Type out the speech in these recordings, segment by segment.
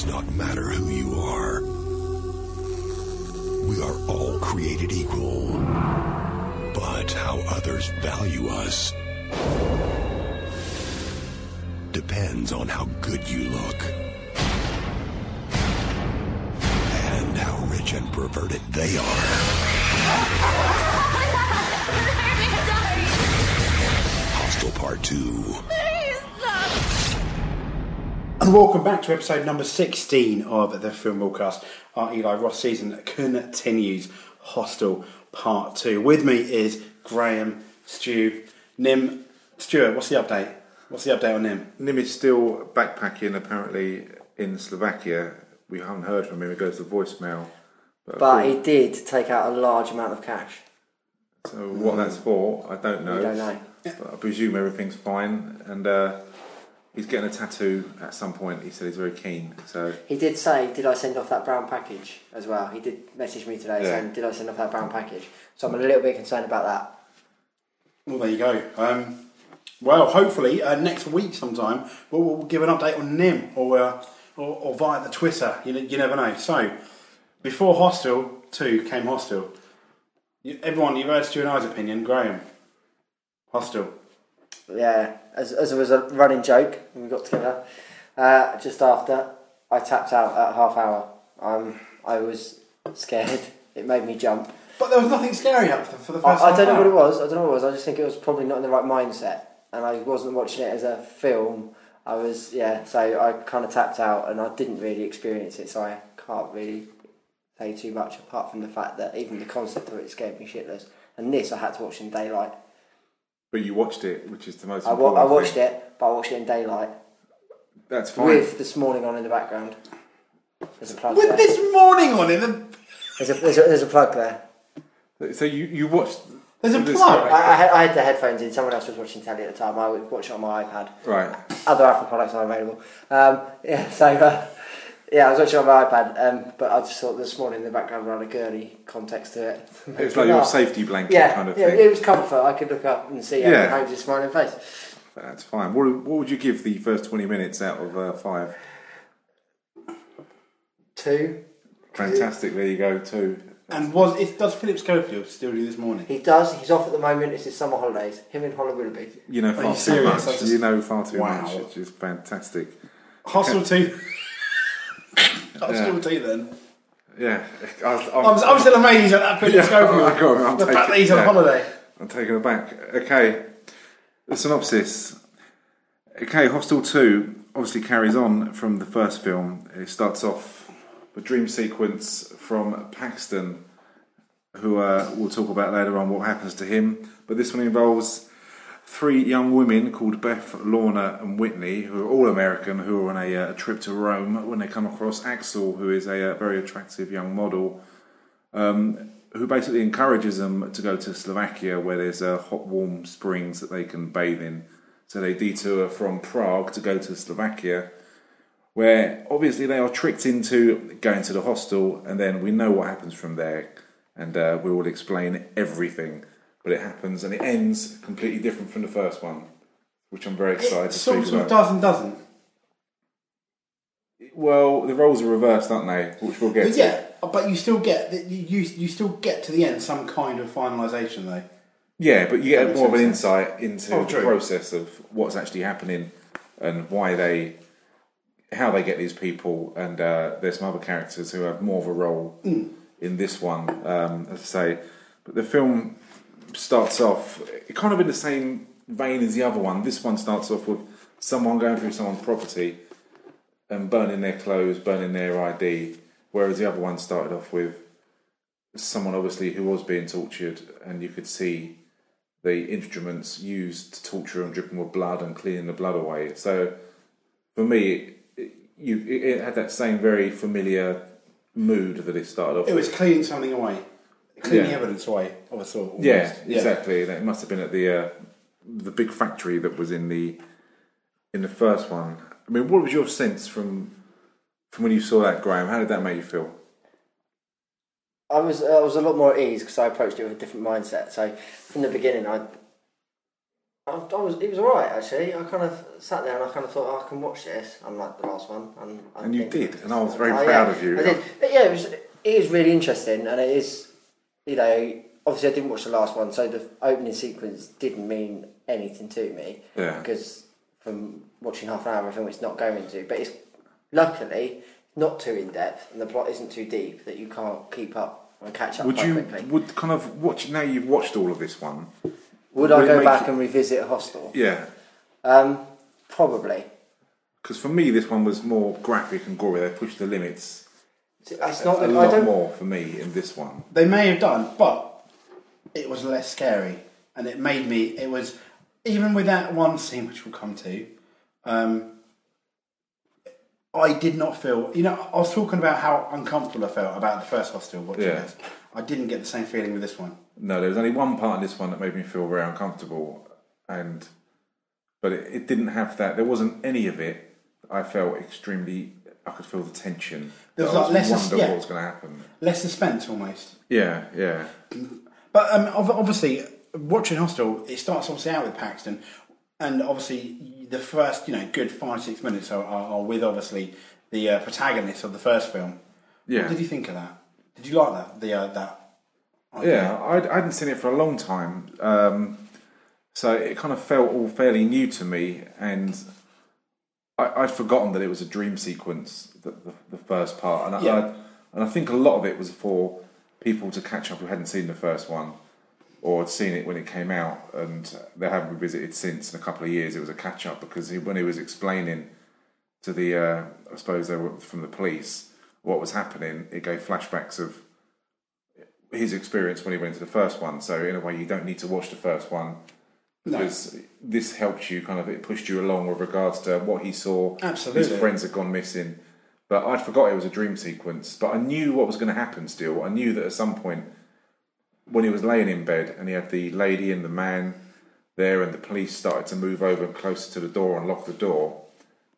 does not matter who you are. We are all created equal. But how others value us depends on how good you look. And how rich and perverted they are. Hostel Part 2. And welcome back to episode number 16 of the Film Broadcast. Our Eli Roth season continues. Hostel Part 2. With me is Graham, Stu, Nim. Stuart, what's the update? What's the update on Nim? Nim is still backpacking apparently in Slovakia. We haven't heard from him. It goes to voicemail. But he did take out a large amount of cash. so what that's for, I don't know. We don't know. But I presume everything's fine. And uh, he's getting a tattoo at some point. He said he's very keen. So He did say, "Did I send off that brown package as well?" He did message me today Yeah. saying, "Did I send off that brown package?" So I'm a little bit concerned about that. Well, there you go. Um, well, hopefully uh, next week sometime we'll, we'll give an update on Nim or, uh, or, or via the Twitter. You, you never know. So, before Hostel 2 came Hostel, you, everyone, you've heard Stu and I's opinion. Graham, Hostel. Yeah, as, as it was a running joke when we got together. Uh, just after, I tapped out at half hour. Um, I was scared. It made me jump. But there was nothing scary up for, the I, first I half don't know what it was. I don't know what it was. I just think it was probably not in the right mindset, and I wasn't watching it as a film. I was, yeah. So I kind of tapped out, and I didn't really experience it. So I can't really say too much apart from the fact that even the concept of it scared me shitless. And this I had to watch in daylight. But you watched it, which is the most I, wa- important I watched thing. it, but I watched it in daylight That's fine. with this morning on in the background. There's a plug With there. this morning on it, the- There's a, there's, a, there's a plug there. So you, you watched... there's a plug. I, I, had, I had the headphones in. Someone else was watching telly at the time. I would watch it on my iPad. Right. other Apple products are available. Um, yeah, so uh, yeah, I was watching on my iPad, um, but I just thought this morning in the background had a girly context to it. It was like your safety blanket yeah, kind of yeah, thing. it was comfort. I could look up and see Yeah. yeah. Holmes' smiling face. That's fine. What, what would you give the first 20 minutes out of uh, five? Two. Fantastic. There you go, two. And was it, does Philip Schofield still do this morning? He does. He's off at the moment. It's his summer holidays. Him and Holly Willoughby. You know far you too serious? much. Just- You know far too Wow. much. It's just fantastic. Hostel 2. Hostel 2 then. Yeah. I, I'm, I'm, still amazed at that Philip Yeah, Schofield. I got it, I'm the fact that he's on yeah. holiday. I'm taken aback. Okay. The synopsis. Okay, Hostel 2 obviously carries on from the first film. It starts off a dream sequence from Paxton, who uh, we'll talk about later on what happens to him. But this one involves three young women called Beth, Lorna, and Whitney, who are all American, who are on a, uh, a trip to Rome when they come across Axel, who is a, uh very attractive young model um, who basically encourages them to go to Slovakia where there's uh, hot, warm springs that they can bathe in. So they detour from Prague to go to Slovakia, where obviously they are tricked into going to the hostel, and then we know what happens from there, and uh, we will explain everything. But it happens, and it ends completely different from the first one, which I'm very excited It to sort speak of about. does and doesn't. Well, the roles are reversed, aren't they? Which we'll get But to. yeah, but you still get you you still get to the end some kind of finalisation though. Yeah, but you get more of an insight into Oh, the process of what's actually happening and why they, how they get these people. And uh, there's some other characters who have more of a role Mm. in this one, um, as I say. But the film starts off kind of in the same vein as the other one. This one starts off with someone going through someone's property and burning their clothes, burning their ID, whereas the other one started off with someone obviously who was being tortured, and you could see the instruments used to torture them dripping with blood and cleaning the blood away. So for me, it, you it, it had that same very familiar mood that it started off. It was with. cleaning something away, cleaning Yeah. evidence away of a sort. almost. Yeah, exactly. It must have been at the uh, the big factory that was in the in the first one. I mean, what was your sense from from when you saw that, Graham? How did that make you feel? I was I was a lot more at ease because I approached it with a different mindset. So from the beginning, I I, I was, it was alright actually. I kind of sat there and I kind of thought, oh, I can watch this, unlike the last one. And, I And you did, and I was very Oh, proud yeah, of you. I did. But yeah, it was. It is really interesting, and it is. You know, obviously I didn't watch the last one, so the opening sequence didn't mean anything to me. Yeah. Because from watching half an hour of a film, it's not going to. But it's luckily not too in depth, and the plot isn't too deep that you can't keep up and catch up Would you quickly. would kind of watch now? You've watched all of this one. Would I would it go back you- and revisit Hostel? Yeah, Um, probably. because for me this one was more graphic and gory. They pushed the limits It's not. a I lot don't. more for me in this one. They may have done, but it was less scary, and it made me. It was even with that one scene, which we'll come to. Um, I did not feel. You know, I was talking about how uncomfortable I felt about the first hostel watching Yeah. this. I didn't get the same feeling with this one. No, there was only one part in this one that made me feel very uncomfortable, and but it, it didn't have that. There wasn't any of it. I felt extremely. I could feel the tension. There was I like less- wonder yeah. what was going to happen. Less suspense, almost. Yeah, yeah, But um, obviously, watching Hostel, it starts obviously out with Paxton, and obviously the first, you know, good five six minutes are, are, are with obviously the uh, protagonist of the first film. yeah. What did you think of that? Did you like that? The uh, that? Yeah, I'd, I hadn't seen it for a long time, um, so it kind of felt all fairly new to me, and I, I'd forgotten that it was a dream sequence, the, the, the first part, and I, Yeah. I, and I think a lot of it was for people to catch up who hadn't seen the first one, or had seen it when it came out, and they haven't revisited since. In a couple of years, it was a catch up because he, when he was explaining to the, uh, I suppose they were from the police, what was happening, it gave flashbacks of his experience when he went to the first one. So in a way, you don't need to watch the first one because this helped you kind of it pushed you along with regards to what he saw. Absolutely. his friends had gone missing, but I'd forgot it was a dream sequence. But I knew what was going to happen. Still, I knew that at some point when he was laying in bed and he had the lady and the man there, and the police started to move over closer to the door and lock the door.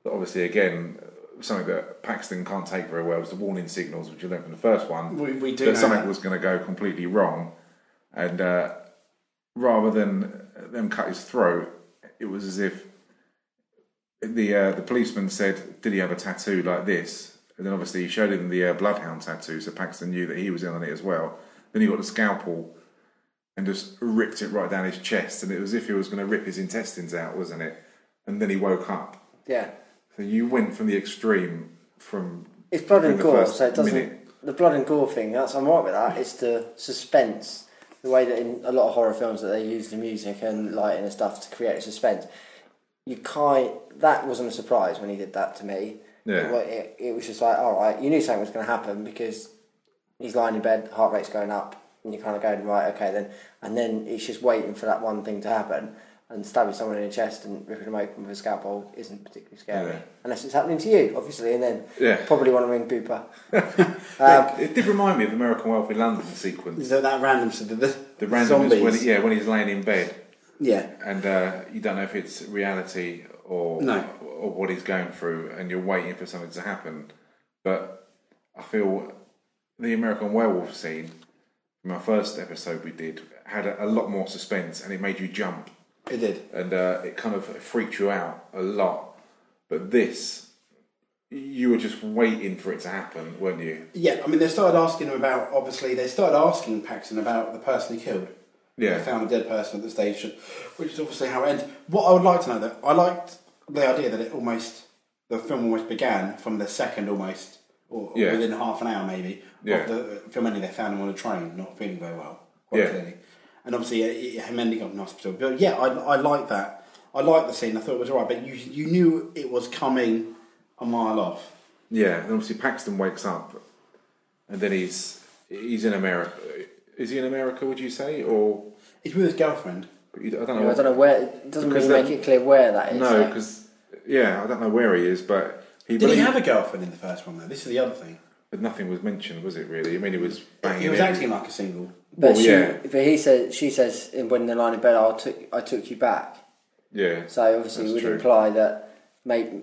But obviously, again. Something that Paxton can't take very well is the warning signals, which you learned from the first one We, we do that something that. was going to go completely wrong, and uh, rather than them cut his throat, it was as if the uh, the policeman said, "Did he have a tattoo like this?" And then obviously he showed him the uh, bloodhound tattoo, so Paxton knew that he was in on it as well. Then he got the scalpel and just ripped it right down his chest, and it was as if he was going to rip his intestines out, wasn't it? And then he woke up. Yeah. So you went from the extreme from It's blood and gore, so it doesn't. minute. The blood and gore thing, that's I'm right with that. It's the suspense, the way that in a lot of horror films that they use the music and lighting and stuff to create suspense. You can't. That wasn't a surprise when he did that to me. Yeah. It, it, it was just like, all right, you knew something was going to happen because he's lying in bed, heart rate's going up, and you're kind of going right, okay then, and then it's just waiting for that one thing to happen. And stabbing someone in the chest and ripping them open with a scalpel isn't particularly scary, Yeah. unless it's happening to you, obviously, and then Yeah. probably want to ring Booper. Yeah, it did remind me of the American in London sequence. So that that random the, the, The randomness zombies. when yeah when he's laying in bed yeah. and uh, you don't know if it's reality or No. or what he's going through and you're waiting for something to happen. But I feel the American Werewolf scene from our first episode we did had a, a lot more suspense and it made you jump It did. and uh, it kind of freaked you out a lot. But this, you were just waiting for it to happen, weren't you? Yeah, I mean, they started asking him about. Obviously, they started asking Paxton about the person he killed. Yeah. They found a dead person at the station, which is obviously how it ended. What I would like to know that I liked the idea that it almost the film almost began from the second almost, or, or Yeah. within half an hour maybe Yeah. of the film ending. They found him on a train, not feeling very well, quite Yeah. clearly, and obviously him ending up in hospital. But yeah, I, I like that. I like the scene. I thought it was alright, but you you knew it was coming a mile off. Yeah, and obviously Paxton wakes up, and then he's he's in America. Is he in America? Would you say, or He's with his girlfriend. I don't know. You know, I don't know where. It doesn't really that- make it clear where that is. No, so- because yeah, I don't know where he is, but he. Did but he have a girlfriend in the first one though? This is the other thing. But nothing was mentioned, was it? Really? I mean, he was banging. He was every- acting like a single. But Well, she, yeah. but he says, she says, in when they're lying in bed, I took, I took you back. Yeah. So obviously, That's it would true. imply that maybe,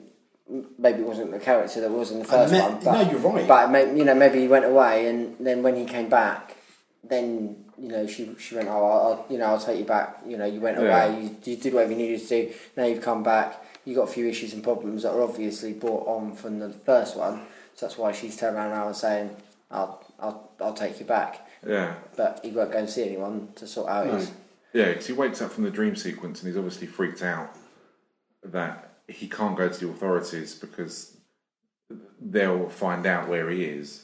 maybe it wasn't the character that was in the first met- one. But, no, you're right. But may, you know, maybe he went away, and then when he came back, then you know, she she went, oh, I'll, I'll- you know, I'll take you back. You know, you went Yeah. away, you, you did whatever you needed to do. Now you've come back. You got a few issues and problems that are obviously brought on from the first one. So that's why she's turned around now and saying, I'll I'll I'll take you back. Yeah. But he won't go and see anyone to sort out his. Yeah, because he wakes up from the dream sequence and he's obviously freaked out that he can't go to the authorities because they'll find out where he is,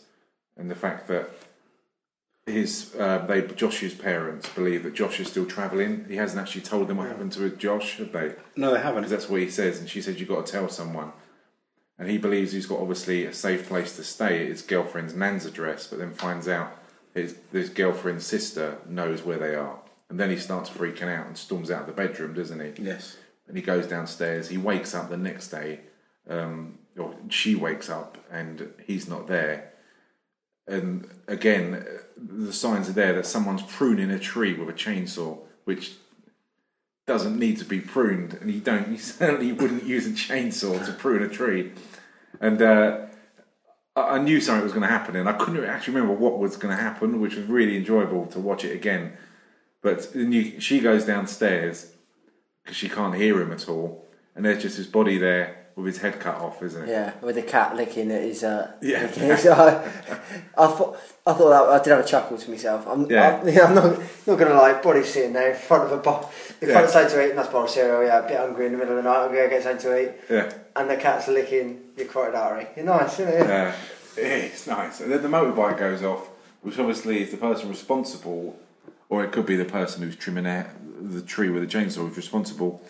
and the fact that his uh, they Josh's parents believe that Josh is still travelling. He hasn't actually told them what happened to Josh, have they? No, they haven't. Because that's what he says, and she said you've got to tell someone. And he believes he's got obviously a safe place to stay at his girlfriend's nan's address, but then finds out his his girlfriend's sister knows where they are, and then he starts freaking out and storms out of the bedroom, doesn't he? Yes. And he goes downstairs. He wakes up the next day, um, or she wakes up, and he's not there. And again, the signs are there that someone's pruning a tree with a chainsaw, which doesn't need to be pruned, and you don't. You certainly wouldn't use a chainsaw to prune a tree. And uh, I knew something was going to happen, and I couldn't actually remember what was going to happen, which was really enjoyable to watch it again. But then you, she goes downstairs because she can't hear him at all, and there's just his body there with his head cut off, isn't it? Yeah, with the cat licking at his. Uh, Yeah. licking his eye. I thought I thought that I did have a chuckle to myself. I'm, Yeah. I, am not not gonna lie. Body's sitting there in front of a bowl, in front of Yeah. something to eat, and that's bowl of cereal. Yeah, a bit hungry in the middle of the night. I'm gonna get something to eat, Yeah. and the cat's licking your carotid artery. You're nice, isn't it? Uh, it's nice. And then the motorbike goes off, which obviously is the person responsible, or it could be the person who's trimming out the tree with a chainsaw is responsible,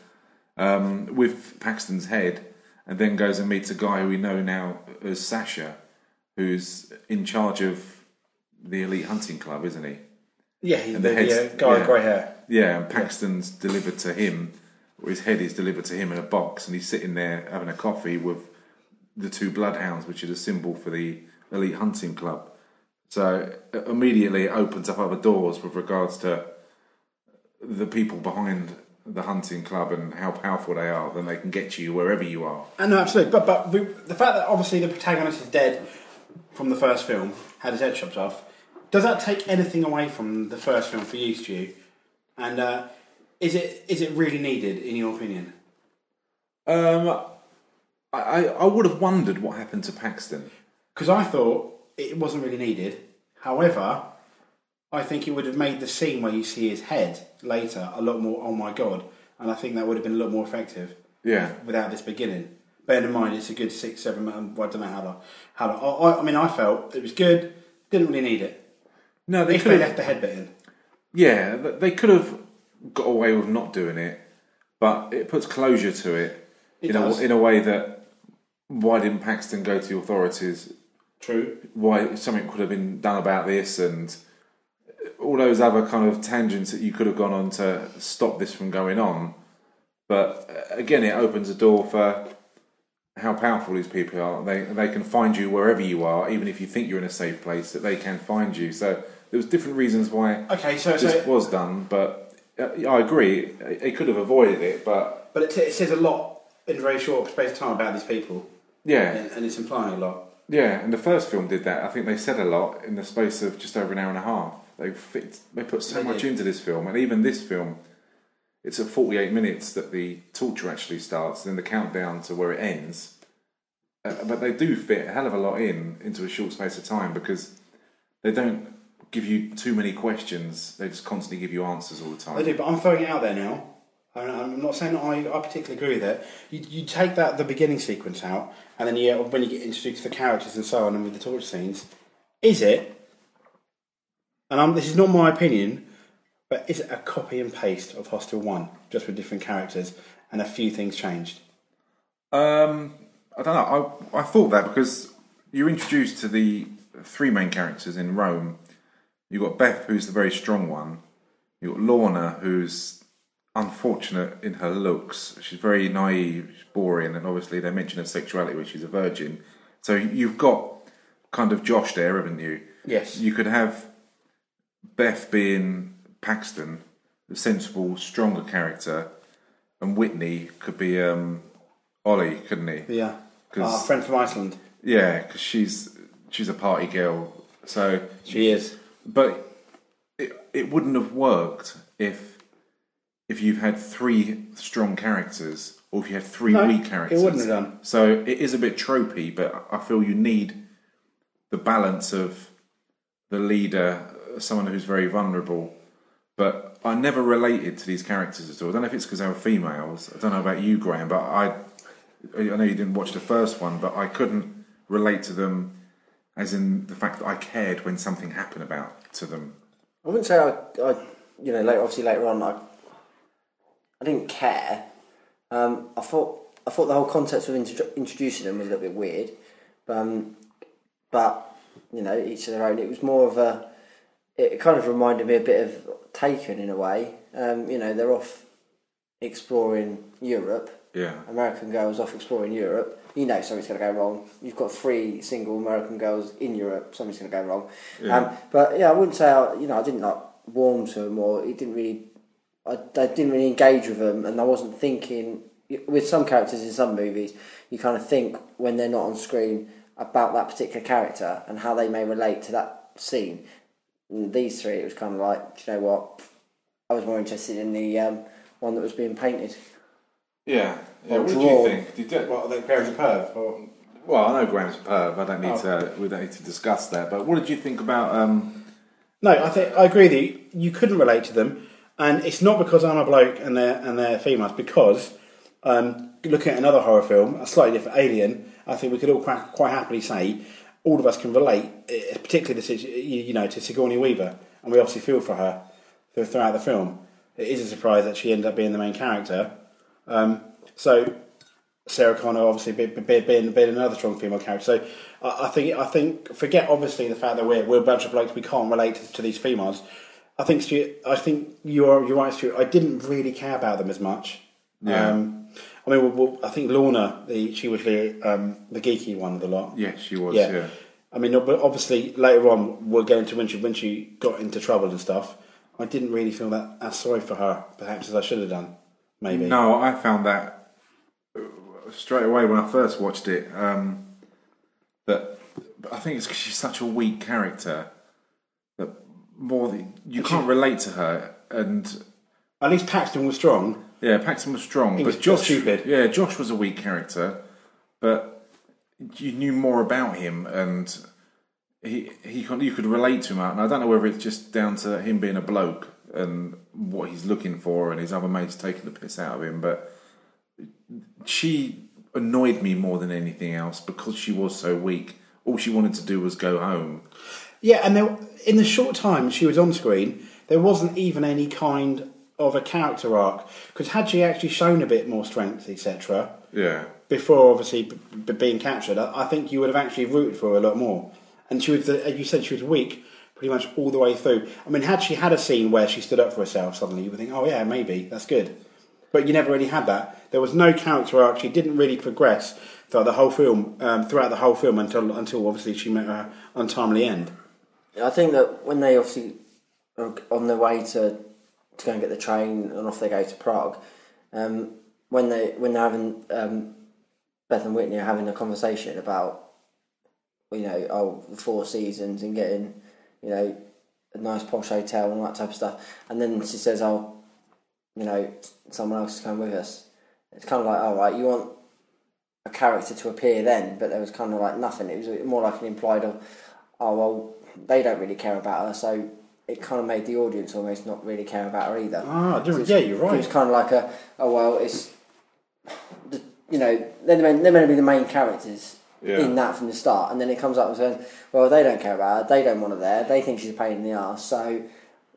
um, with Paxton's head, and then goes and meets a guy who we know now as Sasha, who's in charge of the elite hunting club, isn't he? Yeah, he's And the, the head's- uh, guy yeah. with grey hair. Yeah, and Paxton's delivered to him, or his head is delivered to him in a box, and he's sitting there having a coffee with the two bloodhounds, which is a symbol for the elite hunting club. So uh, immediately it opens up other doors with regards to the people behind the hunting club and how powerful they are. Then they can get you wherever you are. And no, absolutely. But but the, the fact that obviously the protagonist is dead from the first film, had his head chopped off, does that take anything away from the first film for you, Stu? And uh, is it is it really needed in your opinion? Um, I I, I would have wondered what happened to Paxton. Because I thought it wasn't really needed. However, I think it would have made the scene where you see his head later a lot more. Oh my god! And I think that would have been a lot more effective. Yeah. Without this beginning. Bear in mind, it's a good six, seven. um, I don't know how long. How long? I, I mean, I felt it was good. Didn't really need it. No, they If could they have left the head bit in. Yeah, they could have got away with not doing it, but it puts closure to it, It in, a, does. in a way that why didn't Paxton go to the authorities? True. Why something could have been done about this and all those other kind of tangents that you could have gone on to stop this from going on. But uh, again, it opens a door for how powerful these people are. They they can find you wherever you are, even if you think you're in a safe place. That they can find you. So there was different reasons why Okay, so, this so was done, but uh, I agree. They could have avoided it, but but it, t- it says a lot in a very short space of time about these people, yeah, and, and it's implying a lot. yeah. And the first film did that. I think they said a lot in the space of just over an hour and a half. They fit, they put so much into this film, and even this film, it's at forty eight minutes that the torture actually starts, then the countdown to where it ends. Uh, but they do fit a hell of a lot in into a short space of time because they don't give you too many questions. They just constantly give you answers all the time. They do, but I'm throwing it out there now. I'm I'm not saying that I, I particularly agree with it. You, you take that the beginning sequence out, and then you when you get introduced to the characters and so on, and with the torture scenes, is it? And I'm, this is not my opinion, but is it a copy and paste of Hostel One, just with different characters and a few things changed? Um, I don't know. I I thought that because you're introduced to the three main characters in Rome. You've got Beth, who's the very strong one. You've got Lorna, who's unfortunate in her looks. She's very naive, she's boring, and obviously they mention her sexuality, which she's a virgin. So you've got kind of Josh there, haven't you? Yes. You could have Beth being Paxton, the sensible, stronger character, and Whitney could be um, Ollie, couldn't he? Yeah. Our friend from Iceland. Yeah, because she's she's a party girl. So, She is. but it, it wouldn't have worked if if you've had three strong characters or if you had three No, weak characters. it wouldn't have done. So it is a bit tropey, but I feel you need the balance of the leader, someone who's very vulnerable. But I never related to these characters at all. I don't know if it's because they were females. I don't know about you, Graham, but I I know you didn't watch the first one, but I couldn't relate to them as in the fact that I cared when something happened about to them. I wouldn't say I, I you know, later, obviously later on, I, I didn't care. Um, I thought, I thought the whole concept of intro- introducing them was a little bit weird, but, um, but you know, each of their own. It was more of a, it kind of reminded me a bit of Taken in a way. Um, you know, they're off exploring Europe. Yeah. American girls off exploring Europe. You know something's going to go wrong. You've got three single American girls in Europe. Something's going to go wrong. Yeah. Um, but yeah, I wouldn't say I, you know I didn't like warm to them or it didn't really. I, I didn't really engage with them, and I wasn't thinking with some characters in some movies. You kind of think when they're not on screen about that particular character and how they may relate to that scene. And these three, it was kind of like, do you know what? I was more interested in the um, one that was being painted. Yeah. yeah. Or What did draw. you think? Did you, What, that Graham's a perv? Or... well, I know Graham's a perv. I don't need Oh. to. We don't need to discuss that. But what did you think about? Um, No, I think I agree with you. You couldn't relate to them, and it's not because I'm a bloke and they're and they're females. Because um, looking at another horror film, a slightly different Alien, I think we could all quite, quite happily say all of us can relate, eh, particularly situ- you you know to Sigourney Weaver, and we obviously feel for her throughout the film. It is a surprise that she ended up being the main character. Um, so Sarah Connor obviously be- be- being, being another strong female character. So I, I think I think forget obviously the fact that we're, we're a bunch of blokes we can't relate to, to these females. I think Stu, I think you're you're right, Stuart. I didn't really care about them as much. Yeah. Um, I mean, well, well, I think Lorna, the, she was the um, the geeky one of the lot. yes, she was. Yeah. Yeah. I mean, but obviously later on we're get to when she when she got into trouble and stuff. I didn't really feel that as sorry for her, perhaps as I should have done. Maybe. No, I found that uh, straight away when I first watched it. Um, that but I think it's because she's such a weak character that more than, you can't relate to her. And At least Paxton was strong. Yeah, Paxton was strong, He but was Josh stupid. Yeah, Josh was a weak character, but you knew more about him and. He, he you could relate to him, and I don't know whether it's just down to him being a bloke and what he's looking for, and his other mates taking the piss out of him. But she annoyed me more than anything else because she was so weak. All she wanted to do was go home. Yeah, and there, in the short time she was on screen, there wasn't even any kind of a character arc. Because had she actually shown a bit more strength, etc., Yeah, before obviously b- b- being captured, I, I think you would have actually rooted for her a lot more. And she was, the, as you said, she was weak pretty much all the way through. I mean, had she had a scene where she stood up for herself suddenly, you would think, oh yeah, maybe that's good. But you never really had that. There was no character arc. She didn't really progress throughout the whole film. Um, throughout the whole film until until obviously she met her untimely end. I think that when they obviously on their way to to go and get the train and off they go to Prague, um, when they when they're having um, Beth and Whitney are having a conversation about you know oh the four seasons and getting you know a nice posh hotel and all that type of stuff, and then she says oh you know someone else is coming with us. It's kind of like all right you want a character to appear then, but there was kind of like nothing. It was more like an implied oh well they don't really care about her, so it kind of made the audience almost not really care about her either. Ah. So Yeah, you're right. It was kind of like a oh well, it's the, you know they're meant, they're meant to be the main characters Yeah. in that from the start, and then it comes up and says, well they don't care about her, they don't want her there, they think she's a pain in the ass, so.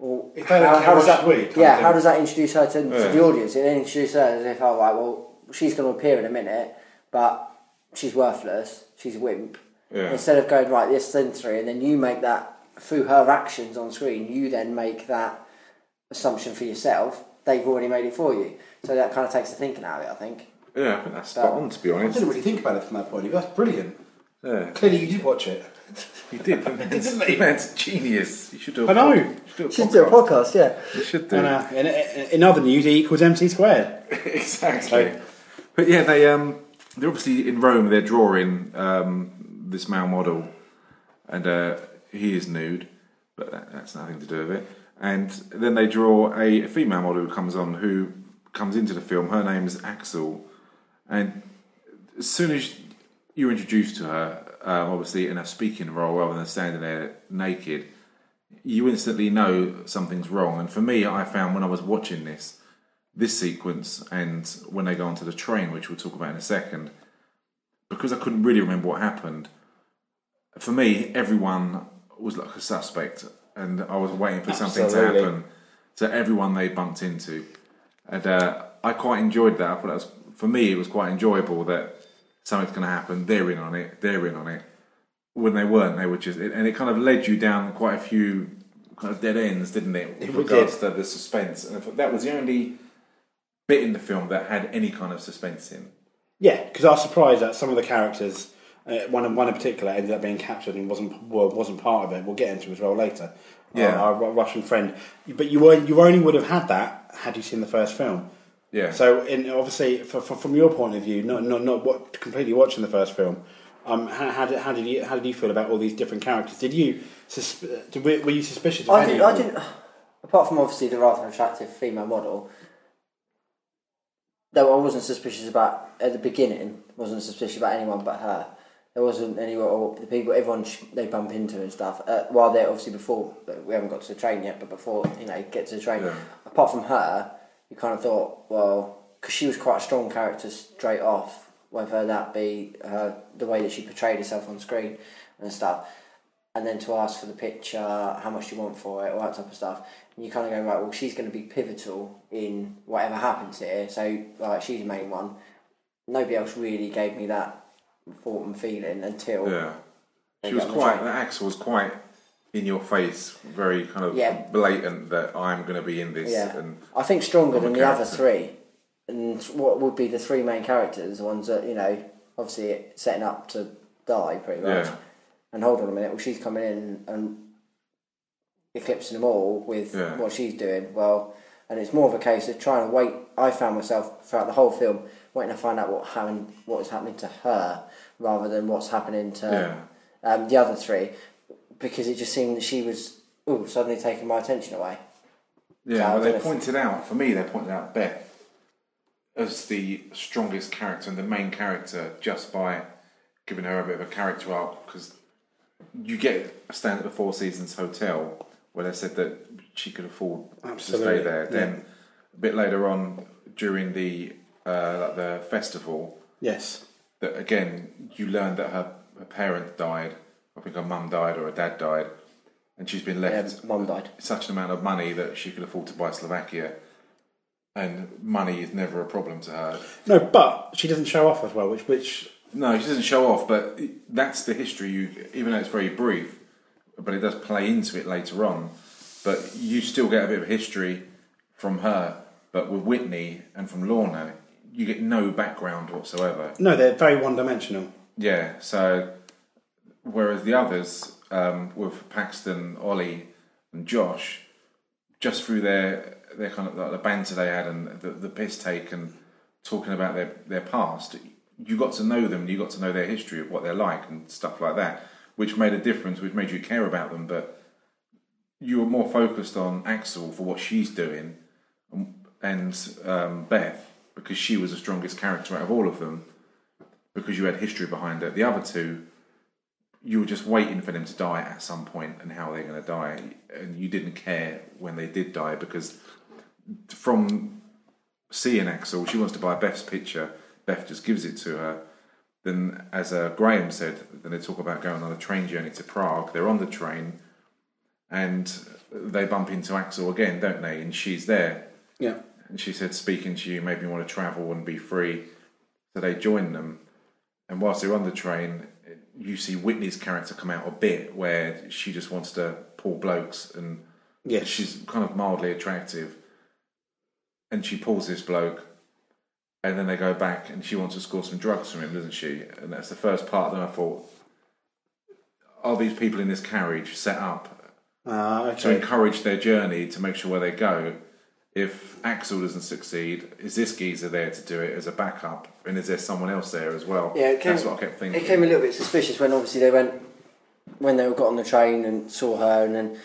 Well, If they does that? should we, kind of yeah, how does that introduce her to, Yeah. to the audience? It introduces her as if, oh right, well, she's going to appear in a minute, but she's worthless, she's a wimp. Yeah. Instead of going right, this then three, and then you make that through her actions on screen, you then make that assumption for yourself. They've already made it for you, so that kind of takes the thinking out of it. I think. yeah, I think that's spot on to be honest. I honest. didn't really think about it from that point of view. That's brilliant. Yeah, Clearly, you did watch it. you did. Didn't he? The man's genius. You should do. A I know. pod- You should do a Should do a podcast. podcast, yeah. You should do. And, uh, in, in, in other news, E equals MC squared. exactly. But yeah, they um, they're obviously in Rome. They're drawing um, this male model, and uh, he is nude, but that, that's nothing to do with it. And then they draw a female model who comes on, who comes into the film. Her name is Axel, and as soon as you're introduced to her, um, obviously in a speaking role rather than standing there naked, you instantly know something's wrong. And for me, I found when I was watching this, this sequence, and when they go onto the train, which we'll talk about in a second, because I couldn't really remember what happened. For me, everyone was like a suspect, and I was waiting for something to happen to everyone they bumped into, and uh, I quite enjoyed that. I thought that was for me, it was quite enjoyable that something's going to happen. They're in on it. They're in on it. When they weren't, they were just, and it kind of led you down quite a few kind of dead ends, didn't it? With It regards did. to the suspense, and I thought that was the only bit in the film that had any kind of suspense in. Yeah, because I was surprised that some of the characters, uh, one in one in particular, ended up being captured and wasn't well, wasn't part of it. We'll get into it as well later. Yeah. our, our Russian friend. But you weren't, you only would have had that had you seen the first film. Yeah. So, in, obviously, for, for, from your point of view, not not not what, completely watching the first film. Um, how, how, did, how did you how did you feel about all these different characters? Did you sus- did, were were you suspicious? Of I any didn't, of I didn't. Apart from obviously the rather attractive female model, though I wasn't suspicious about at the beginning. Wasn't suspicious about anyone but her. There wasn't anyone or the people everyone sh- they bump into and stuff. Uh, while they're obviously before we haven't got to the train yet, but before you know get to the train. Yeah. Apart from her, you kind of thought, well, because she was quite a strong character straight off. Whether that be her the way that she portrayed herself on screen and stuff and then to ask for the picture, how much do you want for it, all that type of stuff. And you kind of go, right, well, she's going to be pivotal in whatever happens here. So, like, she's the main one. Nobody else really gave me that thought and feeling until. Yeah. She was quite, the Axel was quite in your face, very kind of Yeah. blatant that I'm going to be in this. Yeah. And I think stronger than the other character. three. And what would be the three main characters, the ones that, you know, obviously setting up to die pretty much. Yeah. And hold on a minute, well, she's coming in and eclipsing them all with Yeah. what she's doing. Well, and it's more of a case of trying to wait. I found myself throughout the whole film waiting to find out what happened, what was happening to her, rather than what's happening to um, the other three, because it just seemed that she was ooh, suddenly taking my attention away. Yeah, So well, they don't if- pointed out, for me, they pointed out Beth as the strongest character and the main character just by giving her a bit of a character arc because you get a stand at the Four Seasons Hotel where they said that she could afford to stay there. yeah. Then a bit later on during the uh, like the festival, Yes. that again you learned that her, her parent died. I think her mum died or her dad died, and she's been Yeah, left mum died. such an amount of money that she could afford to buy Slovakia, and money is never a problem to her. No, but she doesn't show off as well, which which No, she doesn't show off, but that's the history. You, even though it's very brief, but it does play into it later on. But you still get a bit of history from her. But with Whitney and from Lorna, you get no background whatsoever. no, they're very one dimensional. Yeah, so whereas the others, um, with Paxton, Ollie, and Josh, just through their their kind of like the banter they had and the, the piss take and talking about their their past, you got to know them. You got to know their history of what they're like and stuff like that, which made a difference, which made you care about them. But you were more focused on Axel for what she's doing, and, and um, Beth because she was the strongest character out of all of them because you had history behind it. The other two, you were just waiting for them to die at some point and how they're going to die, and you didn't care when they did die because from seeing Axel, she wants to buy Beth's picture. Beth just gives it to her. Then, as uh, Graham said, then they talk about going on a train journey to Prague. They're on the train, and they bump into Axel again, don't they? And she's there, Yeah. And she said, "Speaking to you made me want to travel and be free." So they join them, and whilst they're on the train, you see Whitney's character come out a bit where she just wants to pull blokes, and Yes. she's kind of mildly attractive, and she pulls this bloke, and then they go back, and she wants to score some drugs from him, doesn't she? And that's the first part. Then I thought, are these people in this carriage set up Ah, to encourage their journey to make sure where they go. If Axel doesn't succeed, is this geezer there to do it as a backup? And is there someone else there as well? Yeah, it came, That's what I kept thinking. It came a little bit suspicious when obviously they went when they got on the train and saw her, and then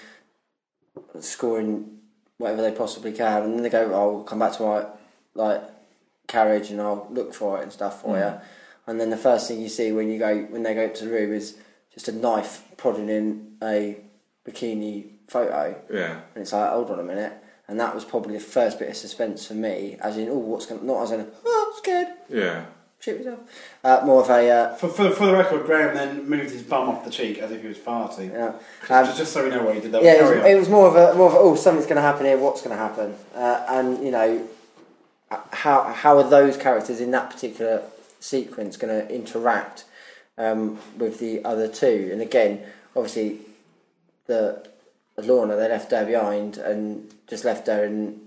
scoring whatever they possibly can, and then they go, "I'll come back to my like carriage and I'll look for it and stuff for hmm. you." And then the first thing you see when you go when they go up to the room is just a knife prodding in a bikini photo, Yeah. and it's like, hold on a minute. And that was probably the first bit of suspense for me, as in, oh, what's going? Not as in, oh, scared, Yeah. shit yourself. Uh, more of a, uh, For, for, for the record, Graham then moved his bum off the cheek as if he was farting. you know, Just, um, just so we know what he did. That yeah, it Carry was, on. it was more of a more of a, oh something's going to happen here. What's going to happen? Uh, and you know, uh, how how are those characters in that particular sequence going to interact um, with the other two? And again, obviously, the Lorna they left her behind and just left her in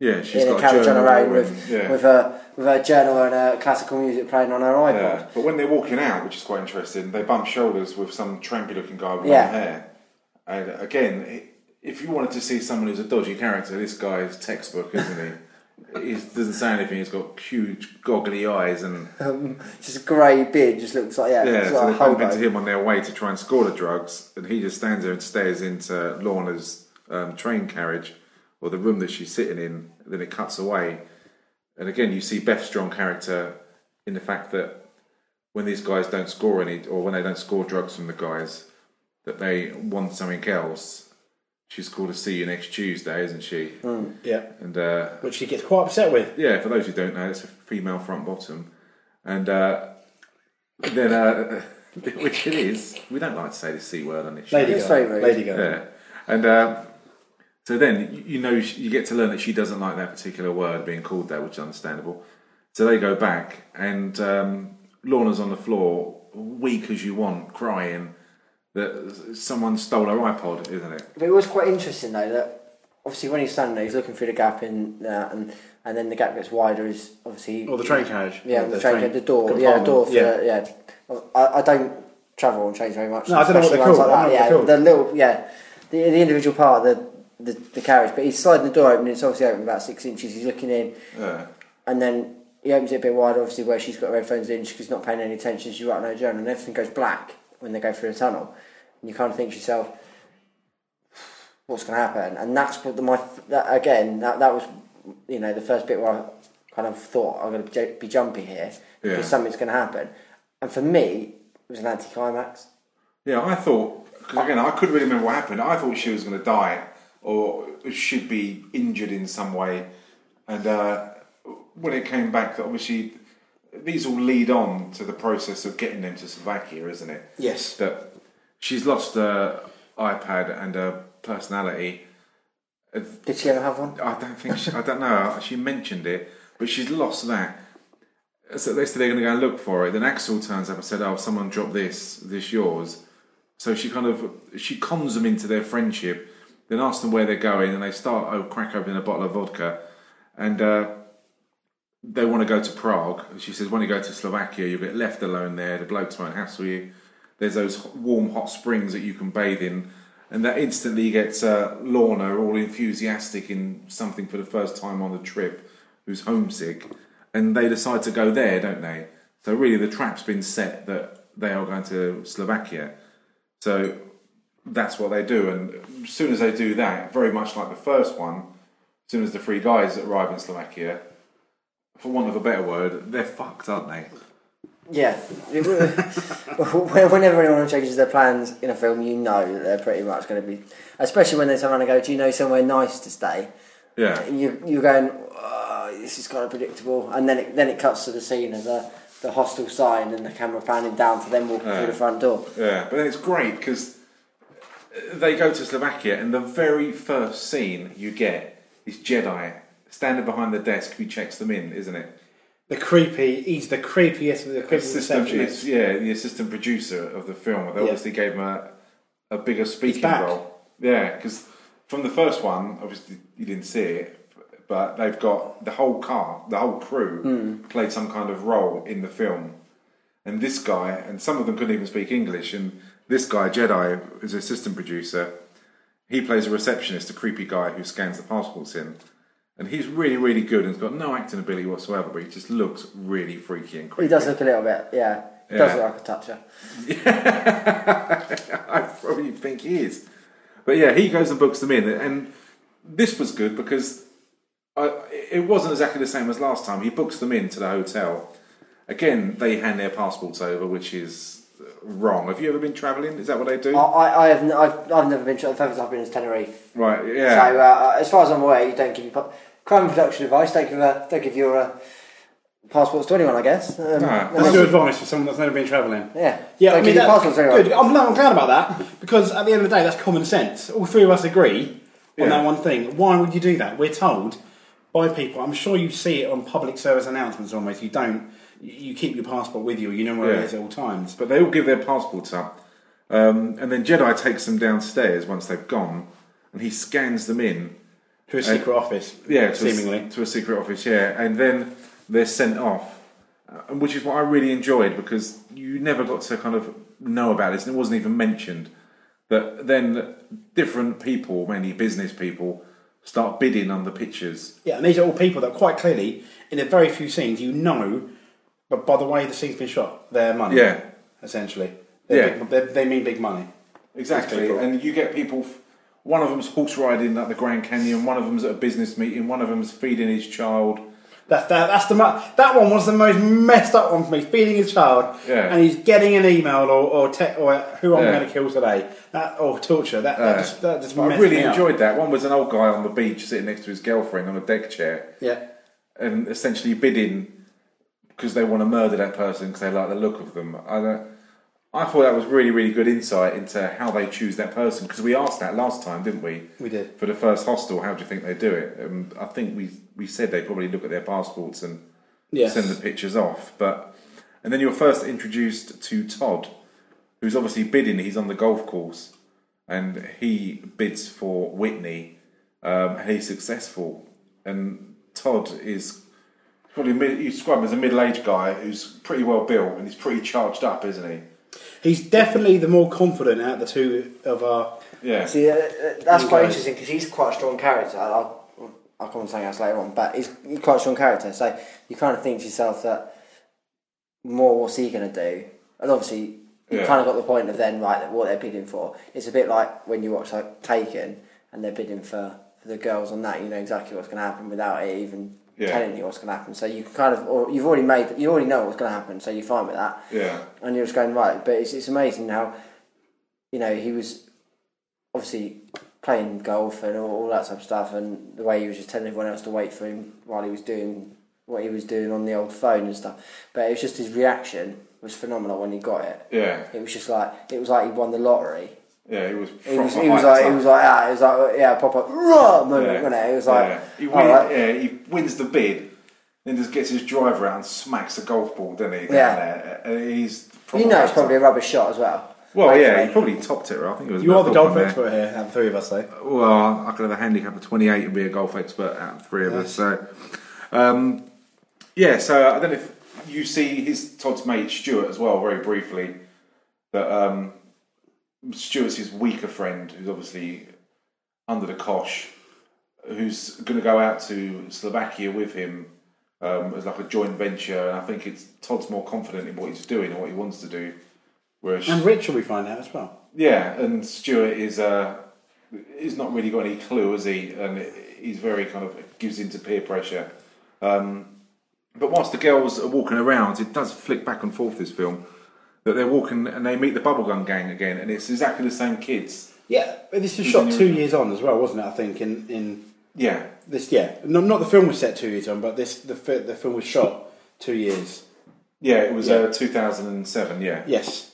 Yeah, she's in a got carriage on her own journal with yeah. with her with her journal and her classical music playing on her iPod. Yeah, but when they're walking out, which is quite interesting, they bump shoulders with some trampy-looking guy with Yeah. long hair. And again, if you wanted to see someone who's a dodgy character, this guy is textbook, isn't he? he doesn't say anything. He's got huge goggly eyes, and Um, just a grey beard, just looks like yeah, yeah, so like they a bump hobo. into him on their way to try and score the drugs, and he just stands there and stares into Lorna's um, train carriage or the room that she's sitting in. Then it cuts away, and again you see Beth's strong character in the fact that when these guys don't score any, or when they don't score drugs from the guys, that they want something else. She's called to see you next Tuesday, isn't she? yeah. And uh, Which she gets quite upset with. yeah, for those who don't know, it's a female front bottom, and uh, then uh, which it is. We don't like to say the c word on this show. Lady It's Go. Lady Go. Yeah, and uh, so then you- you know you get to learn that she doesn't like that particular word being called that, which is understandable. So they go back, and um, Lorna's on the floor, weak as you want, crying that someone stole her iPod, isn't it? But it was quite interesting though that obviously when he's standing there, he's looking through the gap in that, and and then the gap gets wider. Is obviously Or the train carriage. yeah, Or the, train, the door, yeah, the door for Yeah. the, yeah. I, I don't travel on trains very much. No, I don't know what especially they're called. Like that. yeah, they're the little yeah, the, the individual part of the, the the carriage. But he's sliding the door open. It's obviously open about six inches. He's looking in, Yeah. and then he opens it a bit wider. Obviously, where she's got her headphones in, she's not paying any attention. She's writing her journal, and everything goes black when they go through the tunnel. And you kind of think to yourself, what's going to happen? And that's what the, my that, again that that was you know the first bit where I kind of thought I'm going to be jumpy here because Yeah. something's going to happen. And for me, it was an anticlimax. Yeah, I thought because again I couldn't really remember what happened. I thought she was going to die or should be injured in some way, and uh, when it came back, that obviously these all lead on to the process of getting them to Slovakia, isn't it? Yes. That she's lost her iPad and her personality. Did she ever have one? I don't think she, I don't know. She mentioned it, but she's lost that. So they said they're going to go and look for it. Then Axel turns up and said, "Oh, someone dropped this. This yours." So she kind of she cons them into their friendship. Then ask them where they're going, and they start oh crack open a bottle of vodka, and uh, they want to go to Prague. She says, "When you go to Slovakia, you'll get left alone there. The blokes won't hassle you. There's those warm hot springs that you can bathe in." And that instantly gets uh, Lorna all enthusiastic in something for the first time on the trip, who's homesick, and they decide to go there, don't they? So really, the trap's been set that they are going to Slovakia. So that's what they do, and as soon as they do that, very much like the first one, as soon as the three guys arrive in Slovakia, for want of a better word, they're fucked, aren't they? Yeah. Whenever anyone changes their plans in a film, you know that they're pretty much going to be, especially when they turn around and go, "Do you know somewhere nice to stay?" Yeah, you you're going, oh, this is kind of predictable, and then it then it cuts to the scene of the the hostel sign and the camera panning down to them walking Yeah. through the front door. yeah. But then it's great because they go to Slovakia, and the very first scene you get is Jedi standing behind the desk who checks them in, isn't it? The creepy. He's the creepiest of the Assistant, it's, yeah, the assistant producer of the film. They Yeah. obviously gave him a, a bigger speaking role. Yeah, because from the first one, obviously you didn't see it, but they've got the whole car, the whole crew Hmm. played some kind of role in the film. And this guy, and some of them couldn't even speak English, and this guy, Jedi, is an assistant producer. He plays a receptionist, a creepy guy who scans the passports in. And he's really, really good and has got no acting ability whatsoever, but he just looks really freaky and creepy. He does look a little bit, yeah. He does Yeah. look like a toucher. I probably think he is. But yeah, he goes and books them in, and this was good because I, it wasn't exactly the same as last time. He books them into the hotel. Again, they hand their passports over, which is wrong. Have you ever been travelling? Is that what they do? I, I, I have, n- I've, I've never been. to- The furthest I've been is Tenerife. right. So Yeah. uh, as far as I'm aware, you don't give your pa- crime production advice. Don't give uh, don't give your uh, passports to anyone. I guess. Um, No. That's good advice for someone that's never been travelling. yeah. Yeah, Don't I mean, give your that, passports to anyone. good. I'm, no, I'm glad about that because at the end of the day, that's common sense. All three of us agree on Yeah. that one thing. Why would you do that? We're told by people. I'm sure you see it on public service announcements. Almost, you don't. You keep your passport with you. You know where it is at all times. But they all give their passports up. Um, and then Jedi takes them downstairs once they've gone, and he scans them in. To a secret office. Yeah, to seemingly. a, to a secret office. Yeah, and then they're sent off, uh, which is what I really enjoyed because you never got to kind of know about this, and it wasn't even mentioned. That then different people, mainly business people, start bidding on the pictures. Yeah, and these are all people that quite clearly, in a very few scenes, you know, but by the way the scene's been shot, they're money. Yeah. essentially. They're Yeah. big, they they mean big money. Exactly, people. and you get people. f- One of them's horse riding at the Grand Canyon. One of them's at a business meeting. One of them's feeding his child. That, that, that's the mo- that one was the most messed up one for me. Feeding his child, Yeah. and he's getting an email or or, te- or who I'm Yeah. going to kill today, that, or torture. That, that just that just I messed really me up. enjoyed that. One was an old guy on the beach sitting next to his girlfriend on a deck chair, Yeah, and essentially bidding because they want to murder that person because they like the look of them. I I thought that was really, really good insight into how they choose that person because we asked that last time, didn't we? We did. for the first hostel. How do you think they do it? Um, I think we we said they probably look at their passports and Yes. send the pictures off. But and then you're first introduced to Todd, who's obviously bidding. He's on the golf course, and he bids for Whitney, um, and he's successful. And Todd is probably mid, you describe him as a middle-aged guy who's pretty well built and he's pretty charged up, isn't he? he's definitely the more confident out of the two of our. Yeah. See, uh, uh, that's quite guys. interesting because he's quite a strong character. I'll, I'll come on to something else later on, but he's, he's quite a strong character. So you kind of think to yourself that more what's he going to do? And obviously, you Yeah. kind of got the point of then, right, what they're bidding for. It's a bit like when you watch like Taken and they're bidding for, for the girls on that, you know exactly what's going to happen without it even Yeah. telling you what's going to happen. So you kind of, or you've already made, you already know what's going to happen, so you're fine with that Yeah. and you're just going right. But it's, it's amazing how, you know, he was obviously playing golf and all, all that type of stuff, and the way he was just telling everyone else to wait for him while he was doing what he was doing on the old phone and stuff. But it was just his reaction was phenomenal when he got it. Yeah. It was just like it was like he won the lottery. Yeah. He was. He was, he was like up. he was like ah, it was like yeah, pop up raw moment, Yeah. wasn't it? It was like yeah. He, win, right. yeah, he wins the bid, then just gets his driver out and smacks the golf ball, doesn't he? Yeah. there. And he's you know it's probably a rubbish shot as well. well, Hopefully. yeah, he probably topped it. Right? I think it was. You are the golf on there. expert here, out of three of us, though. Well, I could have a handicap of 28 and be a golf expert out of three of us. So, um, yeah, so I don't know if you see his Todd's mate Stuart as well, very briefly. That um, Stuart's his weaker friend, who's obviously under the cosh, who's going to go out to Slovakia with him um, as like a joint venture. And I think it's Todd's more confident in what he's doing and what he wants to do. Whereas And Richard, we find out as well. yeah, and Stuart is uh, he's not really got any clue, has he? And he's very kind of gives into peer pressure. Um, but whilst the girls are walking around, it does flick back and forth. This film that they're walking and they meet the bubblegum gang again, and it's exactly the same kids. Yeah, but this was shot two years on as well, wasn't it? I think in in Yeah, this yeah, not not the film was set two years on, but this the fi- the film was shot two years. yeah, it was Yeah. Uh, 2007. Yeah, Yes,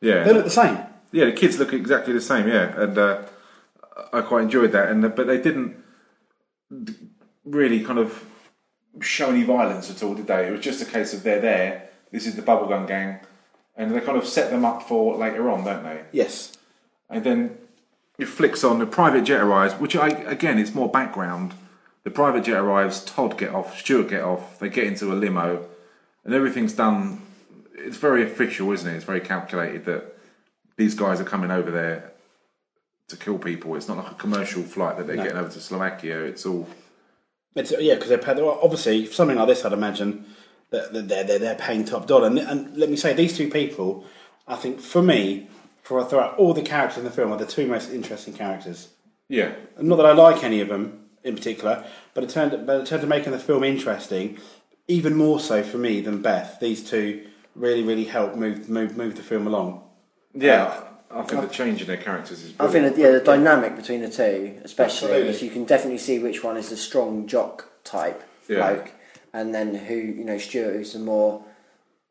yeah, they look the same. Yeah, the kids look exactly the same. Yeah, and uh, I quite enjoyed that. And uh, but they didn't d- really kind of show any violence at all, did they? It was just a case of they're there. This is the bubblegum gang, and they kind of set them up for later on, don't they? Yes, And then it flicks on the private jet arrives, which I again it's more background. The private jet arrives. Todd get off. Stuart get off. They get into a limo, and everything's done. It's very official, isn't it? It's very calculated that these guys are coming over there to kill people. It's not like a commercial flight that they're No. getting over to Slovakia. It's all it's, yeah, because they're obviously something like this. I'd imagine that that they're, they're they're paying top dollar. And, and let me say, these two people, I think for me, for throughout all the characters in the film are the two most interesting characters. Yeah, Not that I like any of them in particular, but it turned but it turned to making the film interesting, even more so for me than Beth. These two really really helped move move move the film along. yeah. Uh, I think the change in their characters is. I think that, yeah, the dynamic between the two, especially, Absolutely. is you can definitely see which one is the strong jock type Yeah. bloke, and then who you know Stuart, who's the more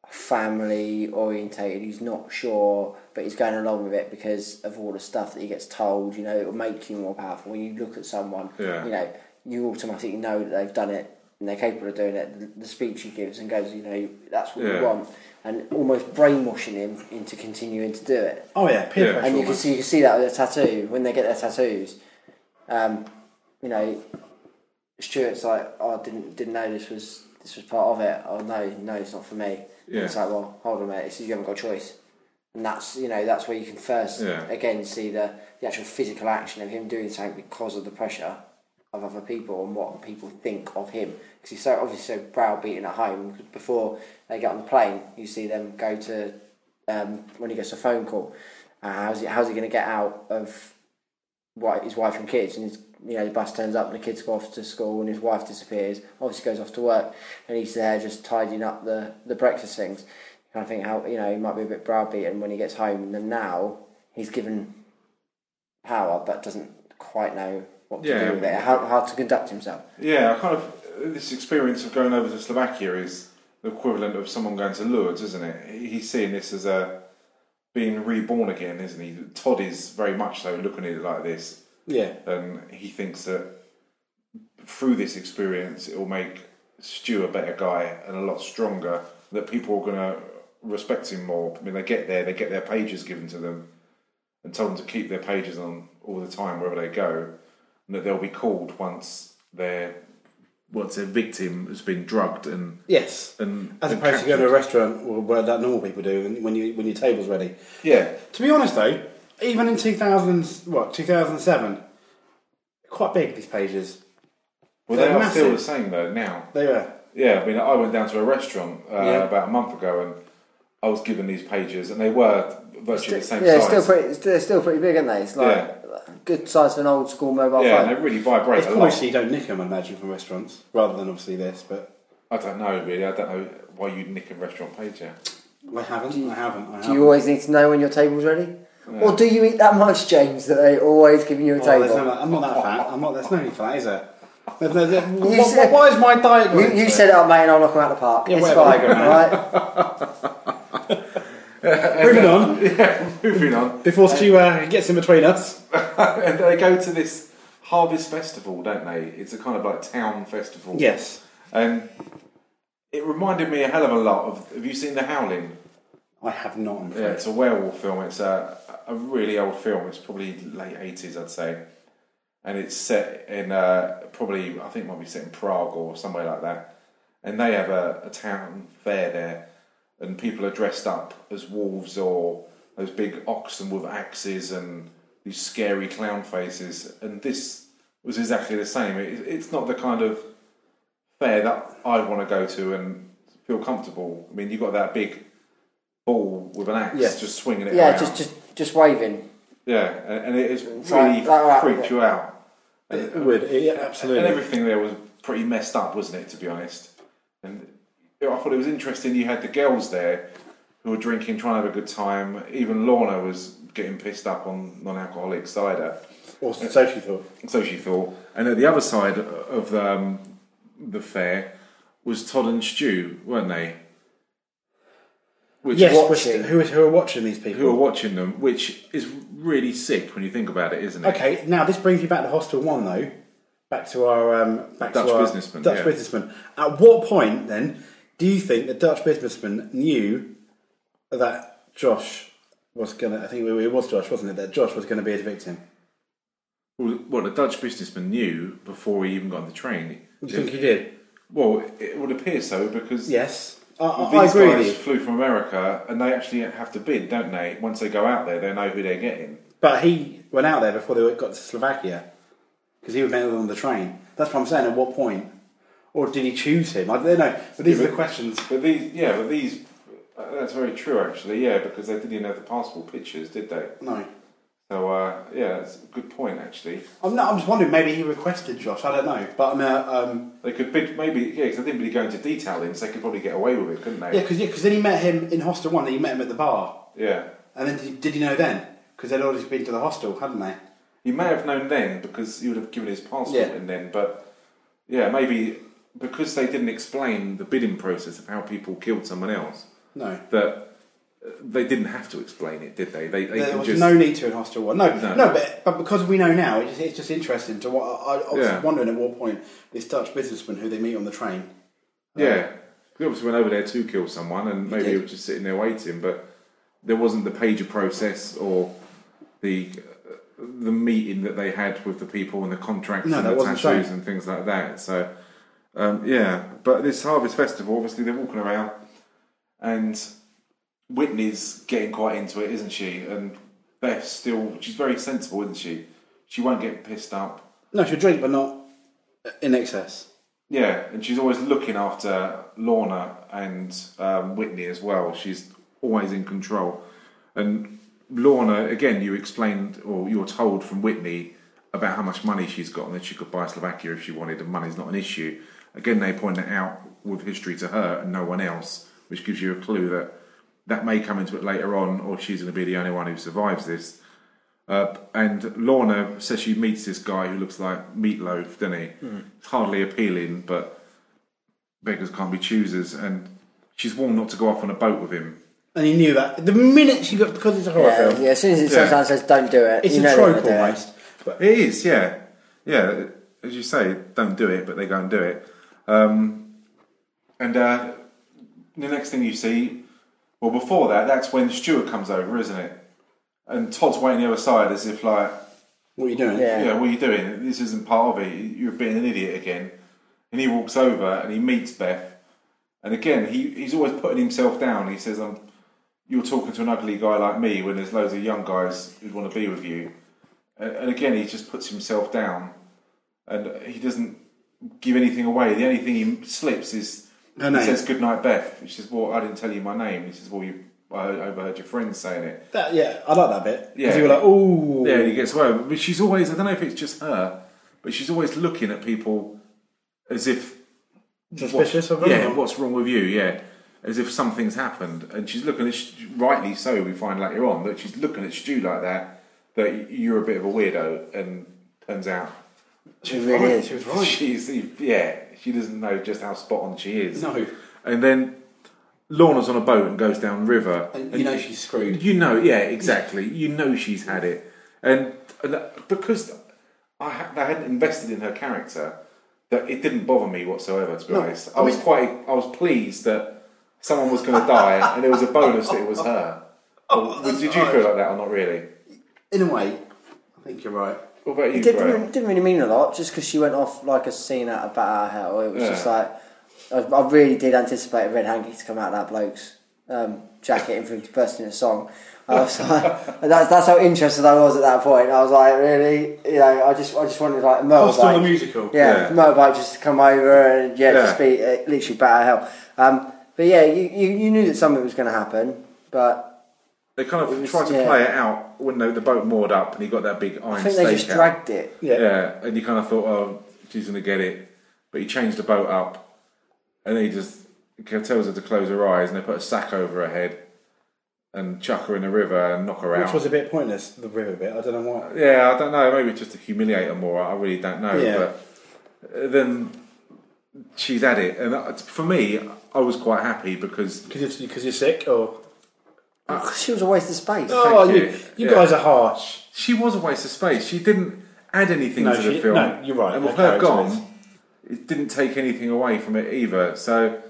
family orientated. He's not sure, but he's going along with it because of all the stuff that he gets told. You know, it will make you more powerful when you look at someone. Yeah. You know, you automatically know that they've done it and they're capable of doing it. The, the speech he gives and goes, you know, that's what Yeah. we want, and almost brainwashing him into continuing to do it Oh yeah, peer Yeah. and you can see you can see that with a tattoo when they get their tattoos. Um, you know, Stuart's like, oh, I didn't didn't know this was this was part of it. Oh no, no, it's not for me. Yeah. It's like, well, hold on a minute, it's, you haven't got a choice. And that's you know that's where you can first Yeah. again see the the actual physical action of him doing something because of the pressure of other people and what people think of him because he's so obviously so browbeaten at home. Before they get on the plane, you see them go to um, when he gets a phone call. Uh, how's he how's he going to get out of what his wife and kids and his you know the bus turns up and the kids go off to school and his wife disappears obviously goes off to work and he's there just tidying up the the breakfast things you kind of think how you know he might be a bit browbeaten when he gets home and then now he's given power but doesn't quite know what to Yeah. do with it how, how to conduct himself Yeah, I kind of this experience of going over to Slovakia is the equivalent of someone going to Lourdes, isn't it? He's seeing this as a being reborn again, isn't he? Todd is very much so looking at it like this, yeah, and he thinks that through this experience, it will make Stu a better guy and a lot stronger. That people are going to respect him more. I mean, they get there, they get their pages given to them, and told them to keep their pages on all the time wherever they go, and that they'll be called once their once their victim has been drugged and yes. and As and opposed to going to a restaurant where, where that normal people do when, when you when your table's ready. Yeah, To be honest though, even in 2000, what 2007, quite big these pages. well, They're they are still the same though now. They were. Yeah, I mean, I went down to a restaurant uh, Yeah. about a month ago, and I was given these pages, and they were virtually the same yeah size. it's still pretty it's, they're still pretty big aren't they it's like good size for an old school mobile yeah, phone and they really vibrate It's a probably lot. so you don't nick them, I imagine, from restaurants, rather than obviously this. But I don't know really. I don't know why you'd nick a restaurant page. Yeah. I haven't. I haven't. I haven't. Do you always need to know when your table's ready? Or do you eat that much, James, that they always giving you a Oh, table? no, I'm not that fat. I'm not. There's no need for that, is there? There's no, there, You what, said- why is my diet? you, you set it up, mate, and I'll knock them out of the park. Yeah, it's fine, you go, Moving on. yeah. Moving on. Before Stu uh, gets in between us. and they go to this harvest festival, don't they? It's a kind of like town festival. Yes, And it reminded me a hell of a lot of. Have you seen The Howling? I have not. Yeah, it's a werewolf film. It's a a really old film. It's probably late eighties, I'd say, and it's set in uh, probably I think it might be set in Prague or somewhere like that. And they have a, a town fair there, and people are dressed up as wolves or those big oxen with axes and these scary clown faces. And this was exactly the same. It, it's not the kind of fair that I'd want to go to and feel comfortable. I mean, you've got that big ball with an axe just swinging it Yeah, around. just, just just waving. yeah, and, and it is like- really like that, freaked you out. It would. Yeah, And everything there was pretty messed up, wasn't it? To be honest, and I thought it was interesting. You had the girls there who were drinking, trying to have a good time. Even Lorna was getting pissed up on non-alcoholic cider. Or so she thought. So she thought. And at the other side of um, the fair was Todd and Stu, weren't they? Which Yes, watching. who, who are watching these people? who are watching them, which is really sick when you think about it, isn't it? Okay, now this brings you back to Hostel One, though. Back to our um, back Dutch to our businessman, Dutch yeah. businessman. At what point then do you think the Dutch businessman knew that Josh was gonna? I think it was Josh, wasn't it? That Josh was going to be his victim. Well, what the Dutch businessman knew before he even got on the train. Do you think he did? Well, it would appear so because Yes, Well, I, these agree guys flew from America and they actually have to bid, don't they? Once they go out there, they know who they're getting. But he went out there before they got to Slovakia because he was met them on the train. That's what I'm saying. At what point, or did he choose him? I don't know. But these Yeah, are the questions. But these, yeah, but these, uh, that's very true, actually. Yeah, because they didn't even have the passport pictures, did they? No. So uh, yeah, it's a good point, actually. I'm, not, I'm just wondering, maybe he requested Josh, I don't know. But I mean, uh, um, They could bid, maybe yeah, because they didn't really go into detail in, so they could probably get away with it, couldn't they? yeah, because then he met him in Hostel 1, then he met him at the bar. Yeah. And then did, did he know then? Because they'd already been to the hostel, hadn't they? He may have known then because he would have given his passport Yeah. in then, but yeah, maybe because they didn't explain the bidding process of how people killed someone else, No. that they didn't have to explain it, did they? They, they There was just no need to in Hostel 1. No, No. no, but, but because we know now, it's just, it's just interesting to what. I, I was Yeah. wondering at what point this Dutch businessman who they meet on the train. yeah. We obviously went over there to kill someone, and maybe he did. was just sitting there waiting, but there wasn't the pager process or the uh, the meeting that they had with the people and the contracts No, and the tattoos and things like that. So um, yeah, but this Harvest Festival, obviously they're walking around, and Whitney's getting quite into it, isn't she? And Beth's still she's very sensible, isn't she? She won't get pissed up. No, she'll drink, but not in excess. Yeah, and she's always looking after Lorna and um, Whitney as well. She's always in control. And Lorna, again, you explained or you're told from Whitney about how much money she's got and that she could buy Slovakia if she wanted, and money's not an issue. Again, they point it out with history to her and no one else, which gives you a clue that that may come into it later on, or she's going to be the only one who survives this. Uh, and Lorna says she meets this guy who looks like Meat Loaf, doesn't he? It's hardly appealing, but beggars can't be choosers. And she's warned not to go off on a boat with him. And he knew that. The minute she got, because it's a horror Yeah, film, yeah, as soon as it Yeah. sometimes says don't do it, it's you a know trope they're it. almost. But It is, yeah, yeah. As you say, don't do it, but they go and do it. Um, and uh, the next thing you see, well, before that, that's when Stuart comes over, isn't it? And Todd's waiting the other side as if like, what are you doing? Yeah. yeah, what are you doing? This isn't part of it. You're being an idiot again. And he walks over and he meets Beth. And again, he, he's always putting himself down. He says, um, You're talking to an ugly guy like me when there's loads of young guys who want to be with you. And, and again, he just puts himself down. And he doesn't give anything away. The only thing he slips is Her he says, Good night, Beth. She says, Well, I didn't tell you my name. He says, Well, you, I overheard your friends saying it. That, yeah, I like that bit. Yeah. you were like, ooh. Yeah, and he gets away. But she's always, I don't know if it's just her, but she's always looking at people as if. Suspicious what- of them? Yeah, or- what's wrong with you? Yeah. As if something's happened. And she's looking at, rightly so, we find later on, that she's looking at Stu like that, that you're a bit of a weirdo, and turns out. She really right. is. She was right. She's, yeah, she doesn't know just how spot on she is. No. And then Lorna's on a boat and goes down river. And you know she's screwed. You know, yeah, exactly. You know she's had it, and, and uh, because I ha- hadn't invested in her character, that it didn't bother me whatsoever. To be No, honest, I I was quite, I was pleased that someone was going to die, and it was a bonus that it was her. Oh, Or- did you feel like that or not really? In a way, I think you're right. What about you, It didn't, really, didn't really mean a lot, just because she went off like a scene out of Bat Out of Hell. It was Yeah. just like, I, I really did anticipate a red hanky to come out of that bloke's um, jacket and for him to burst in a song. I was like, that's, that's how interested I was at that point. I was like, really? You know, I just I just wanted like a motorbike. the musical. Yeah, Yeah. motorbike just to come over and yeah, Yeah. just be uh, literally bat out of hell. Um, but yeah, you, you, you knew that something was going to happen, but They kind of was- tried to yeah. play it out when the, the boat moored up, and he got that big iron I think stake they just out. dragged it. Yeah. Yeah, and you kind of thought, oh, she's going to get it. But he changed the boat up, and then he just he tells her to close her eyes, and they put a sack over her head and chuck her in the river and knock her out. Which was a bit pointless, the river bit. I don't know why. yeah, I don't know. Maybe just to humiliate her more. I really don't know. Yeah. But uh, then she's at it, and uh, for me, I was quite happy because Because you're, 'cause you're sick, or. Uh, she was a waste of space. Oh, Thank you, you. you Yeah. guys are harsh. she was a waste of space. She didn't add anything No, to the she- film. no, you're right, And with her her character gone, is. it didn't take anything away from it either. So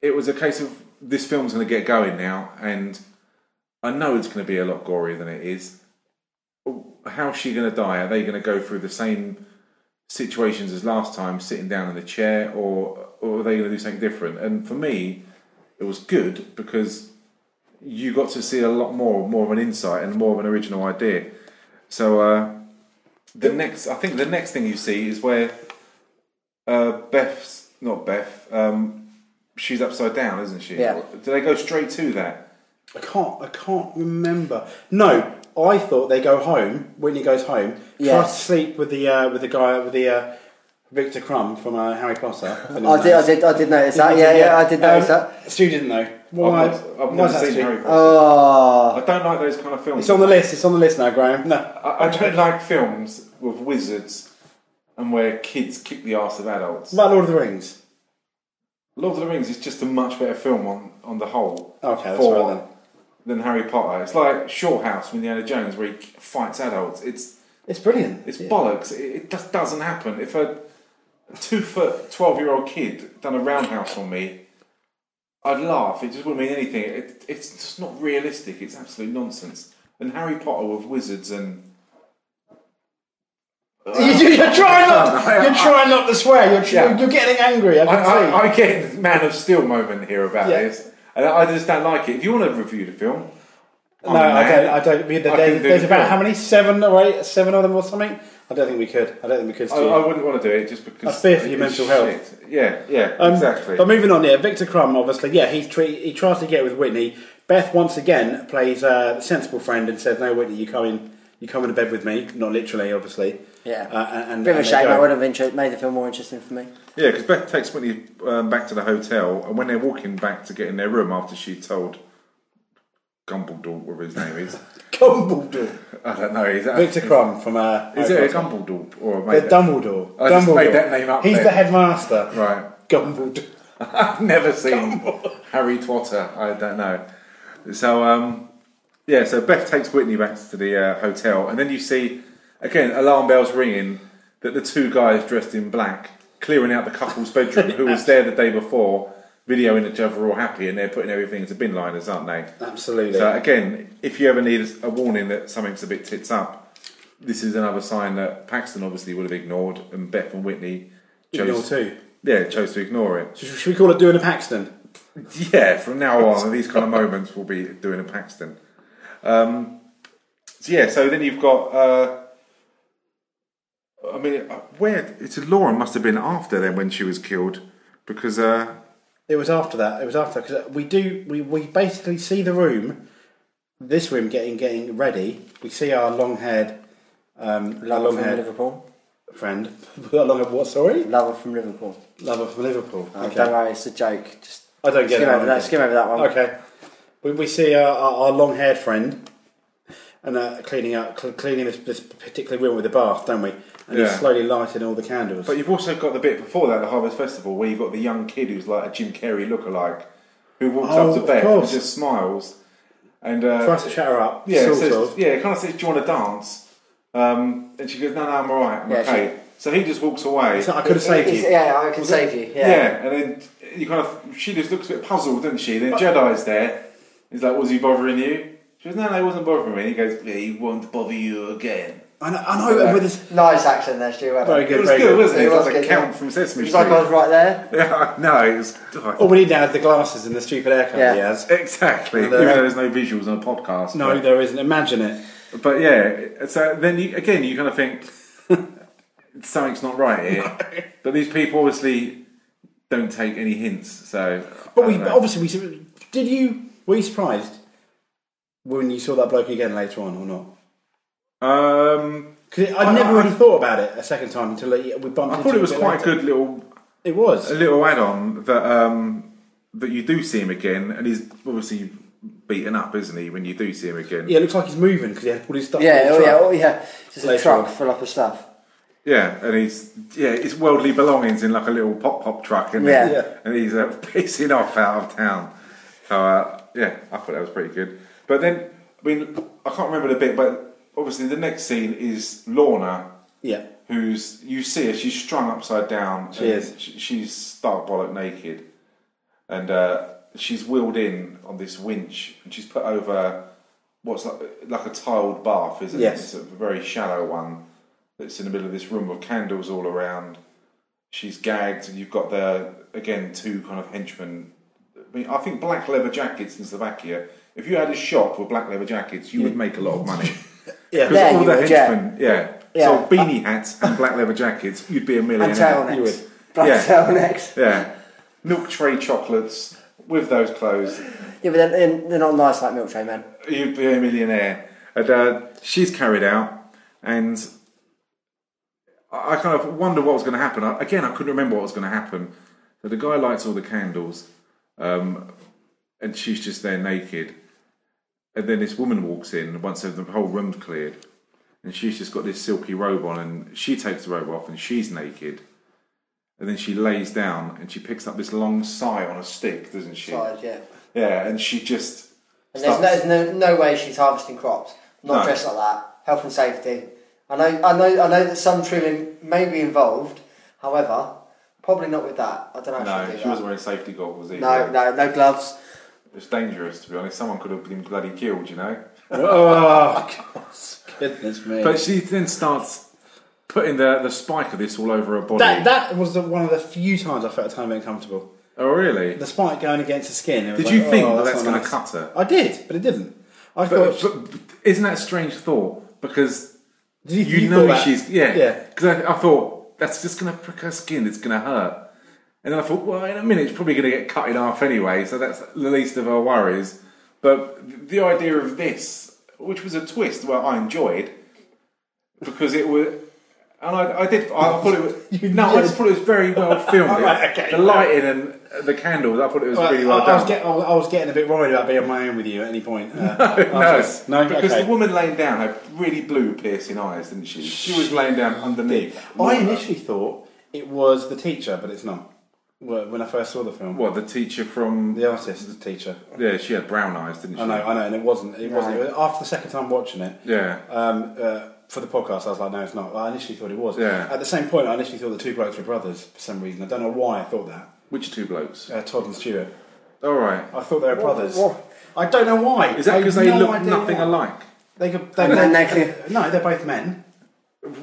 it was a case of this film's going to get going now, and I know it's going to be a lot gorier than it is. How's she going to die? Are they going to go through the same situations as last time, sitting down in the chair, or or are they going to do something different? And for me, it was good because you got to see a lot more, more of an insight and more of an original idea. So uh, the next, I think the next thing you see is where uh, Beth's not Beth, um, she's upside down, isn't she? Yeah. Do they go straight to that? I can't. I can't remember. No, I thought they go home. Whitney goes home. Yeah. Tries to sleep with the uh, with the guy with the uh, Viktor Krum from uh, Harry Potter. if anyone I did, I knows. did, I did notice that. Yeah, yeah, I did notice Um, that. Stu didn't know. Why? I've, I've why never that, seen Harry Potter. Oh, I don't like those kind of films. It's on the list. It's on the list now, Graham. No. I, I don't like films with wizards and where kids kick the arse of adults. What about Lord of the Rings? Lord of the Rings is just a much better film on, on the whole. Okay, that's right then. Than Harry Potter. It's like Short Round with Indiana Jones where he fights adults. It's It's brilliant. it's Yeah. bollocks. It, it just doesn't happen. If a two foot, 12 year old kid done a roundhouse on me, I'd laugh. It just wouldn't mean anything. It, it's just not realistic. It's absolute nonsense. And Harry Potter with wizards and. You- You're trying not. You're trying not to swear. You're, Yeah. you're getting angry. I I. I, I get Man of Steel moment here about Yeah. this. And I just don't like it. If you want to review the film, no, I don't. I don't. We, I there, can there's about how many? Seven or eight? Seven of them or something? I don't think we could. I don't think we could. I, I wouldn't want to do it just because. I fear for your it's mental health. Yeah, yeah, Um, exactly. But moving on, yeah, Viktor Krum, obviously, yeah, he tre- he tries to get with Whitney. Beth once again plays uh, the sensible friend and says, "No, Whitney, you come in, you come into bed with me." Not literally, obviously. Yeah. Uh, and, and bit of a shame. go. That would have inter- made the film more interesting for me. Yeah, because Beth takes Whitney um, back to the hotel, and when they're walking back to get in their room after she told Gumbledore, whatever his name is, Dumbledore. I don't know, is that Viktor Krum from uh, Is it a. Gumbledore or Uh, made that- Dumbledore. I just Dumbledore. made that name up He's then. the headmaster. Right, Gumbledore. I've never seen Harry Potter. I don't know. So um, yeah, so Beth takes Whitney back to the uh, hotel, and then you see again alarm bells ringing that the two guys dressed in black clearing out the couple's bedroom who was there the day before, videoing each other all happy, and they're putting everything into bin liners, aren't they? Absolutely. So again, if you ever need a warning that something's a bit tits up, this is another sign that Paxton obviously would have ignored, and Beth and Whitney chose two. yeah chose to ignore it. Should should we call it doing a Paxton? Yeah, from now on, these kind of moments will be doing a Paxton. Um, so yeah, so then you've got. Uh, I mean, uh, where it's Lauren must have been after then when she was killed, because uh, It was after that. It was after because we do we, we basically see the room, this room getting getting ready. We see our long haired, um, our long from haired Liverpool. friend. our long haired what? Sorry, Lover from Liverpool. lover from Liverpool. Oh, Okay. Don't worry, it's a joke. Just I don't get it. over that. Skim over that one. Okay. We, we see our, our, our long haired friend and uh, cleaning up cl- cleaning this, this particular room with the bath, don't we? And he's Yeah. slowly lighting all the candles. But you've also got the bit before that, the Harvest Festival, where you've got the young kid who's like a Jim Carrey lookalike, who walks Oh, up to of Beth and just smiles, and uh, Tries to chat her up. yeah, sort says, of. yeah, kind of says, "Do you want to dance?" Um, and she goes, "No, no, I'm all right, I'm Yeah, okay." So he just walks away. It's like, I could have saved It's- you. Yeah, I can save you. yeah. Yeah. and then you kind of she just looks a bit puzzled, doesn't she? Then Jedi's there. He's like, "Was he bothering you?" She goes, "No, no, he wasn't bothering me." And he goes, "Yeah, he won't bother you again." I know, I know and with this Nice accent there, Stu. well done. very It was very good, good. wasn't it? It It was was like a good, count yeah. from Sesame It's Street. like I was right there. Yeah, no, it was. Oh. All we need now is the glasses and the stupid haircut Yeah. he has. Exactly. And, Even though there's no visuals on a podcast. No, but, there isn't. Imagine it. but yeah. So then you, again, you kind of think something's not right here. But these people obviously don't take any hints. So, But I we don't know. obviously we did you were you surprised when you saw that bloke again later on or not? Um, Because I I- never I- really thought about it a second time until we bumped. I into thought it was a bit quite a good little, It was. a little add-on that um, that you do see him again, and he's obviously beaten up, isn't he? When you do see him again, Yeah, it looks like he's moving because he had all his stuff. Yeah, oh yeah, oh yeah. Just a truck on. full up of stuff. Yeah, and he's yeah, his worldly belongings in like a little pop pop truck, and Yeah. Yeah. and he's uh, pissing off out of town. So uh, yeah, I thought that was pretty good. But then, I mean, I can't remember the bit, but obviously the next scene is Lorna, Yeah, who's you see her, she's strung upside down. She is. sh- She's stark bollock naked, and uh, she's wheeled in on this winch, and she's put over what's like, like a tiled bath, isn't Yes. it? It's a very shallow one that's in the middle of this room with candles all around. She's gagged, and you've got the again two kind of henchmen. I mean, I think black leather jackets in Slovakia. If you had a shop with black leather jackets, you would make a lot of money. yeah. Because Yeah, all you the would, yeah. henchmen, yeah. Yeah. So beanie hats and black leather jackets, you'd be a millionaire. And. You would. Black Yeah. turtlenecks. Yeah. milk tray chocolates with those clothes. Yeah, but they're, they're- they're not nice like Milk Tray Men. You'd be a millionaire. And uh, she's carried out, and I I kind of wonder what was going to happen. I, again, I couldn't remember what was going to happen. So the guy lights all the candles, um, and she's just there naked. And then this woman walks in once the whole room's cleared, and she's just got this silky robe on, and she takes the robe off, and she's naked. And then she lays down, and she picks up this long sigh on a stick, doesn't she? Side, yeah. Yeah, and she just. And there's no, there's no, no way she's harvesting crops. Not No. dressed like that. Health and safety. I know, I know, I know that some trimming may be involved. However, probably not with that. I don't know. No, if she'd do she that. wasn't wearing safety goggles either. No, no, no gloves. It's dangerous, to be honest. Someone could have been bloody killed, you know. oh, God, goodness me. But she then starts putting the, the spike of this all over her body. that that was the, one of the few times I felt a tiny bit uncomfortable. oh, really? The spike going against the skin. it was Did like, you think oh, that that's not going to nice. cut her? I did, but it didn't. I But, thought. but, but isn't that a strange thought? Because did you, you know that? she's yeah. Yeah. Because I, I thought that's just going to prick her skin. It's going to hurt. And then I thought, well, in a minute, it's probably going to get cut in half anyway. So that's the least of our worries. But the idea of this, which was a twist, well, I enjoyed because it was. And I, I did. I thought it was. no, I just thought it was very well filmed. Right, okay. The lighting and the candles. I thought it was Well, really well I, I done. was get, I was- I getting a bit worried about being on my own with you at any point. Uh, no, no, because okay. the woman laying down had really blue piercing eyes, didn't she? She was laying down underneath. I initially thought it was the teacher, but it's not. Well, When I first saw the film, What the teacher from? the artist, the teacher. Yeah, she had brown eyes, didn't she? I know, I know, and it wasn't. It wasn't. It was- after the second time watching it, Yeah, um, uh, for the podcast, I was like, no, it's not. I initially thought it was. Yeah. At the same point, I initially thought the two blokes were brothers for some reason. I don't know why I thought that. which two blokes? Uh, Todd and Stuart. All right. I thought they were brothers. what? I don't know why. Is that because they no look nothing why. alike? They could. They, And then they, they no, they're both men.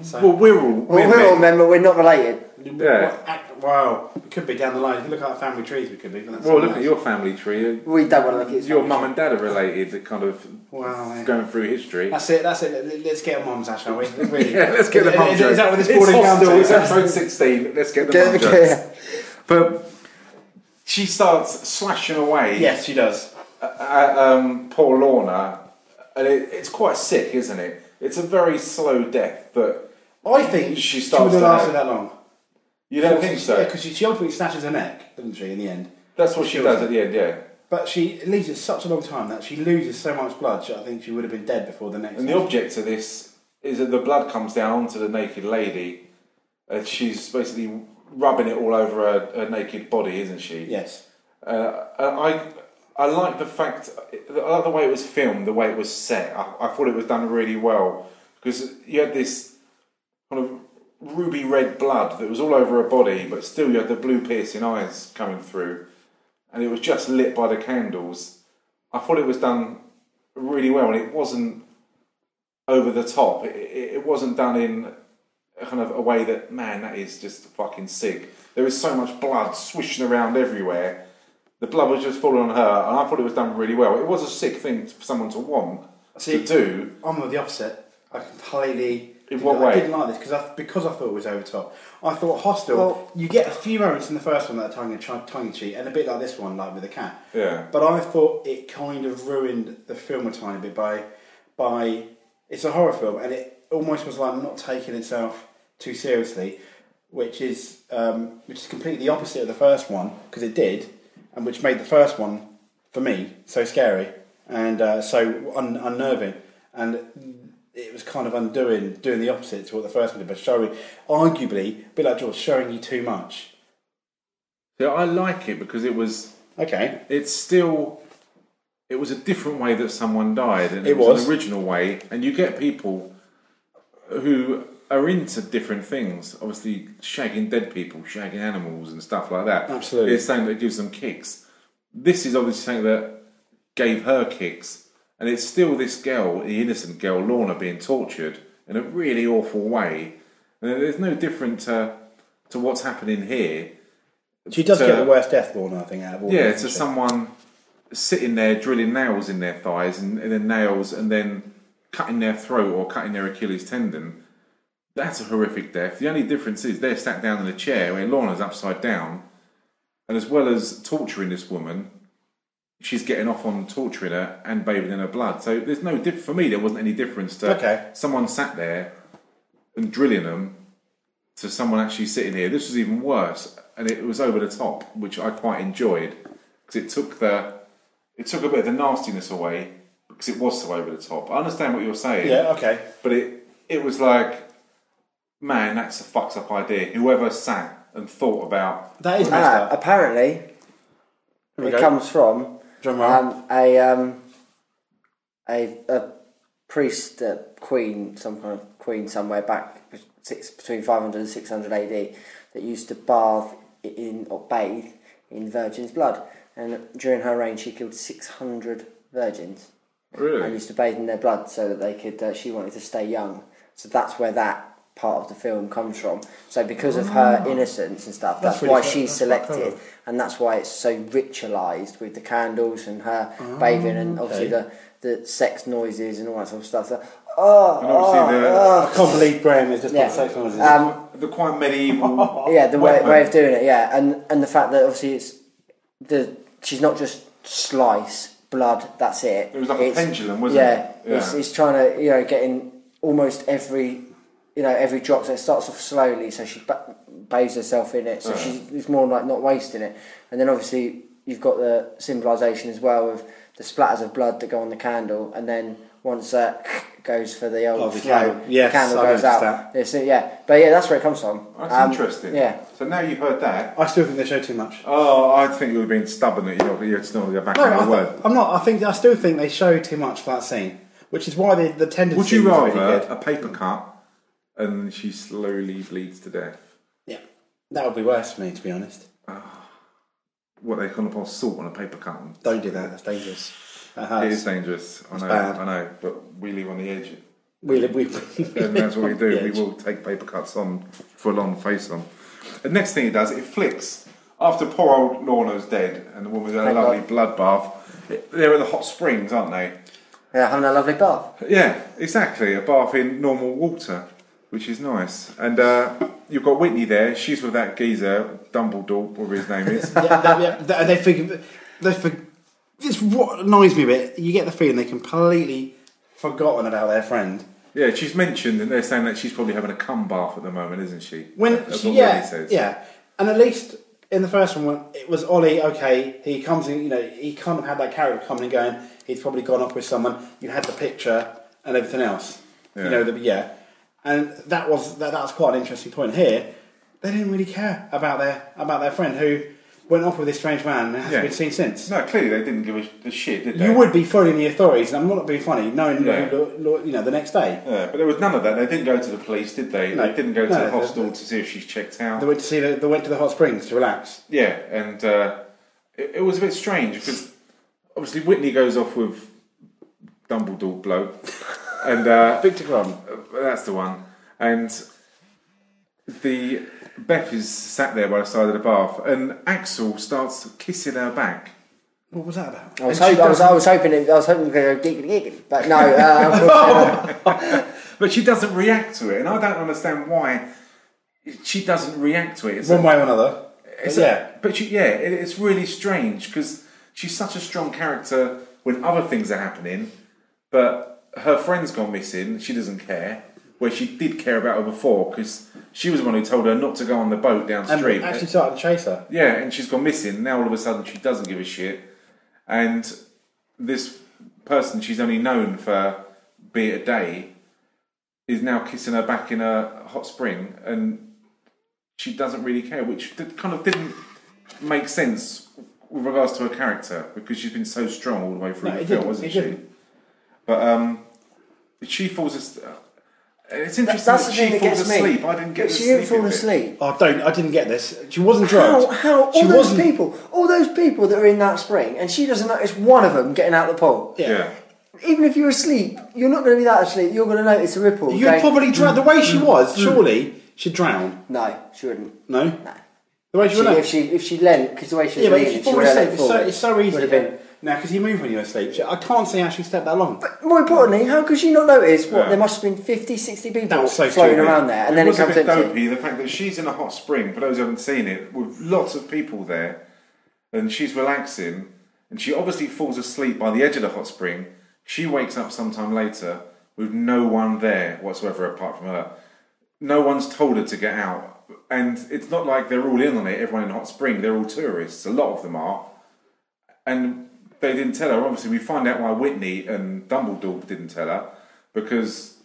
So, Well, we're all we're we're all men. men, but we're not related. Yeah. Wow, Wow, it could be down the line. If you look at our family trees, we could be. but that's Well, something look at your family tree. We don't want to look at his Your mum and dad are related. They're kind of Wow, yeah. going through history. That's it. That's it. Let- Let's get a mums out, shall we? Really? Yeah, let's get the Is- mum is, is that what this It's boarding down to? It's episode sixteen. Let's get the Get- mum get- jokes. But she starts slashing away. Yes, she does. at um, poor Lorna, and it, it's quite sick, isn't it? It's a very slow death, but I think She she, starts would have to lasted that long. You don't think so? Yeah, because she, ultimately snatches her neck, doesn't she? In the end, That's what she does at the end, yeah. but she leaves it such a long time that she loses so much blood. she- I think she would have been dead before the next. And the object of this is that the blood comes down onto the naked lady, and she's basically rubbing it all over her, her naked body, isn't she? yes, Uh, I I like the fact I like the way it was filmed, the way it was set. I, I thought it was done really well because you had this kind of ruby red blood that was all over her body, but still you had the blue piercing eyes coming through, and it was just lit by the candles. I thought it was done really well, and it wasn't over the top. It, it, it wasn't done in a kind of a way that man, that is just fucking sick. There was so much blood swishing around everywhere. The blood was just falling on her, and I thought it was done really well. It was a sick thing for someone to want See- to do. I'm with the opposite. I completely. In what not- I way? didn't like this because I, because I thought it was over the top. I thought Hostel. Well- you get a few moments in the first one that are tongue in tongue in cheek, and a bit like this one, like with the cat. Yeah. But I thought it kind of ruined the film a tiny bit by by it's a horror film and it almost was like not taking itself too seriously, which is um, which is completely the opposite of the first one because it did, and which made the first one for me so scary and uh, so un- unnerving and. It was kind of undoing, doing the opposite to what the first one did, but showing, arguably, a bit like George, showing you too much. Yeah, I like it because it was. Okay, It's still. It was a different way that someone died, and it, It was, was. an original way. And you get people who are into different things. Obviously, shagging dead people, shagging animals, and stuff like that. Absolutely. it's something that gives them kicks. This is obviously something that gave her kicks, and it's still this girl, the innocent girl Lorna, being tortured in a really awful way. And there's no different to, to what's happening here. she does So- get the worst death, Lorna, I think, out of all. Yeah, to someone sitting there drilling nails in their thighs and, and then nails and then cutting their throat or cutting their Achilles tendon. That's a horrific death. The only difference is they're sat down in a chair where Lorna's upside down and as well as torturing this woman, she's getting off on torturing her and bathing in her blood. So there's no diff- for me. There wasn't any difference to Okay. someone sat there and drilling them to someone actually sitting here. This was even worse, and it was over the top, which I quite enjoyed because it took the it took a bit of the nastiness away because it was so over the top. I understand what you're saying, Yeah, okay. but it it was like, man, that's a fucked up idea. Whoever sat and thought about That is messed Ah, up. apparently, it go. comes from Um, a um, a a priest, queen, some kind of queen somewhere back six, between 500 and 600 AD that used to bathe in or bathe in virgin's blood, and during her reign she killed 600 virgins Really? and used to bathe in their blood so that they could. Uh, she wanted to stay young, so that's where that part of the film comes from. So because of her ah. innocence and stuff, That's that's, really why clever. she's That's selected, clever. and that's why it's so ritualised with the candles and her ah, bathing and obviously okay. the the sex noises and all that sort of stuff. So, ah, oh, And obviously the- oh, I can't believe Graham is just Yeah. put sex noises. Um, The quite medieval. yeah, the way, way of doing it, yeah, and and the fact that obviously it's the she's not just slice blood. That's it. It was like a pendulum, wasn't yeah, it? Yeah. It's, it's trying to you know getting almost every you know every drop. So it starts off slowly, so she ba- bathes herself in it. So Yeah. she's it's more like not wasting it. And then obviously you've got the symbolisation as well of the splatters of blood that go on the candle, and then once that goes for the old Oh, the flow, candle. Yes, the candle I goes out. It's, uh, yeah, but yeah, that's where it comes from. That's Um, interesting. Yeah. So now you've heard that. I still think they show too much. Oh, I think you were being stubborn that you're not, you're still going to go back No, on I your word. th- I'm not. I think I still think they show too much for that scene, which is why the the tendency. Would you was rather really a paper cut and she slowly bleeds to death? Yeah, that would be worse for me, to be honest. Ah. What they call upon salt on a paper cut? and- Don't do that. That's dangerous. That hurts. is dangerous. I It's know. bad. I know. But we live on the edge, We, live. we, and that's what we do. We will take paper cuts on full on face on. The next thing it does, it flicks. After poor old Lorna's dead and the woman's had a Thank lovely bloodbath, they're at the hot springs, aren't they? Yeah, having a lovely bath. Yeah, exactly. A bath in normal water, which is nice. And uh, you've got Whitney there. She's with that geezer, Dumbledore, whatever his name is. yeah, they, yeah, they, they figure they This what annoys me a bit. You get the feeling they completely forgotten about their friend. yeah, she's mentioned, and they're saying that she's probably having a cum bath at the moment, isn't she? When That's she, yeah, says. yeah, and at least in the first one, it was Ollie. Okay, he comes in. You know, he kind of had that character coming and going. He's probably gone off with someone. You had the picture and everything else. Yeah. You know, the, yeah, and that was that, that was quite an interesting point here. They didn't really care about their about their friend who went off with this strange man and hasn't Yeah. been seen since. No, clearly they didn't give a, a shit, did they? You would be phoning the authorities, and I'm not being funny, knowing Yeah. who, lo- you know the next day. Yeah, but there was none of that. They didn't go to the police, did they? No. They didn't go to No, the they- hostel they- to see if she's checked out. They went to see the, they went to the hot springs to relax. Yeah, and uh, it, it was a bit strange because obviously Whitney goes off with Dumbledore bloke, and uh, Viktor Krum. that's the one. And the Beth is sat there by the side of the bath, and Axelle starts kissing her back. What was that about? I was, And she hope, I was, doesn't- I was hoping it, I was hoping it would go giggly giggly, but no. Uh, But she doesn't react to it, and I don't understand why she doesn't react to it. It's One a- way or another. It's But a- yeah. but she, yeah, it, it's really strange because she's such a strong character when other things are happening, but her friend's gone missing. She doesn't care. Where she did care about her before because she was the one who told her not to go on the boat downstream. And actually started to chase her. yeah, and she's gone missing. Now all of a sudden she doesn't give a shit, and this person she's only known for be it a day is now kissing her back in a hot spring, and she doesn't really care, which kind of didn't make sense with regards to her character because she's been so strong all the way through No, the it film, didn't, wasn't it she? didn't. But um, she falls. As, uh, it's interesting that's that the she thing that falls gets me. asleep. I didn't get this. she the didn't fall bit. asleep. Oh, don't! I didn't get this. She wasn't drugged. How? How? All She those wasn't. people, all those people that are in that spring, and she doesn't notice one of them getting out of the pool. Yeah. Even if you're asleep, you're not going to be that asleep. You're going to notice a ripple. You'd going, probably drown. The way she was, surely she'd drown. No, she wouldn't. No. No. The way she, She, would. if she if she leant, because the way she was yeah, but leaning, if you she fall would have asleep, let it's so, it's so easy. Would have been. Now, because you move when you're asleep. So I can't see how she slept that long. But more importantly, how could she not notice what Yeah. there must have been 50, 60 people was so floating stupid. around there, and then it was a comes bit empty. dopey. The fact that she's in a hot spring, for those who haven't seen it, with lots of people there, and she's relaxing, and she obviously falls asleep by the edge of the hot spring. She wakes up sometime later with no one there whatsoever apart from her. No one's told her to get out, and it's not like they're all in on it. Everyone in Hot Spring, they're all tourists. A lot of them are, and they didn't tell her. Obviously, we find out why Whitney and Dumbledore didn't tell her because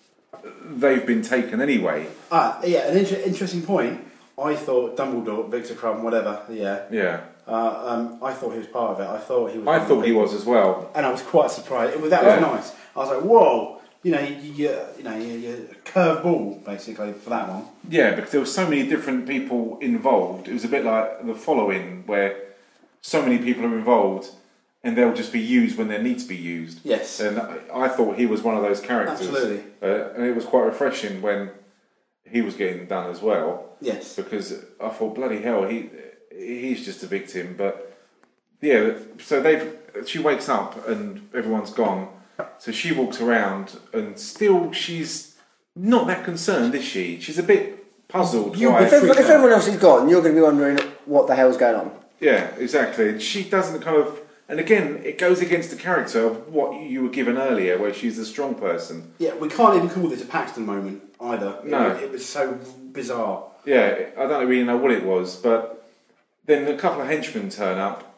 they've been taken anyway. Ah, yeah, an inter- interesting point. I thought Dumbledore, Viktor Krum, whatever, yeah. Yeah, Uh, um, I thought he was part of it. I thought he was. I one of the thought he was as well. and I was quite surprised. It that Yeah. was nice. I was like, whoa, you know, you, you, you know, you, you curve ball basically for that one. Yeah, because there were so many different people involved. It was a bit like the following, where so many people are involved, and they'll just be used when they need to be used. Yes. And I I thought he was one of those characters. Absolutely. Uh, and it was quite refreshing when he was getting done as well. Yes. Because I thought, bloody hell, he he's just a victim. But yeah, so they've she wakes up and everyone's gone. So she walks around and still she's not that concerned, is she? She's a bit puzzled. You, if, everyone, if everyone else is gone, you're going to be wondering what the hell's going on. yeah, exactly. She doesn't kind of, and again, it goes against the character of what you were given earlier, where she's the strong person. Yeah, we can't even call this a Paxton moment either. It No. was- it was so bizarre. Yeah, I don't really know what it was, but then a couple of henchmen turn up.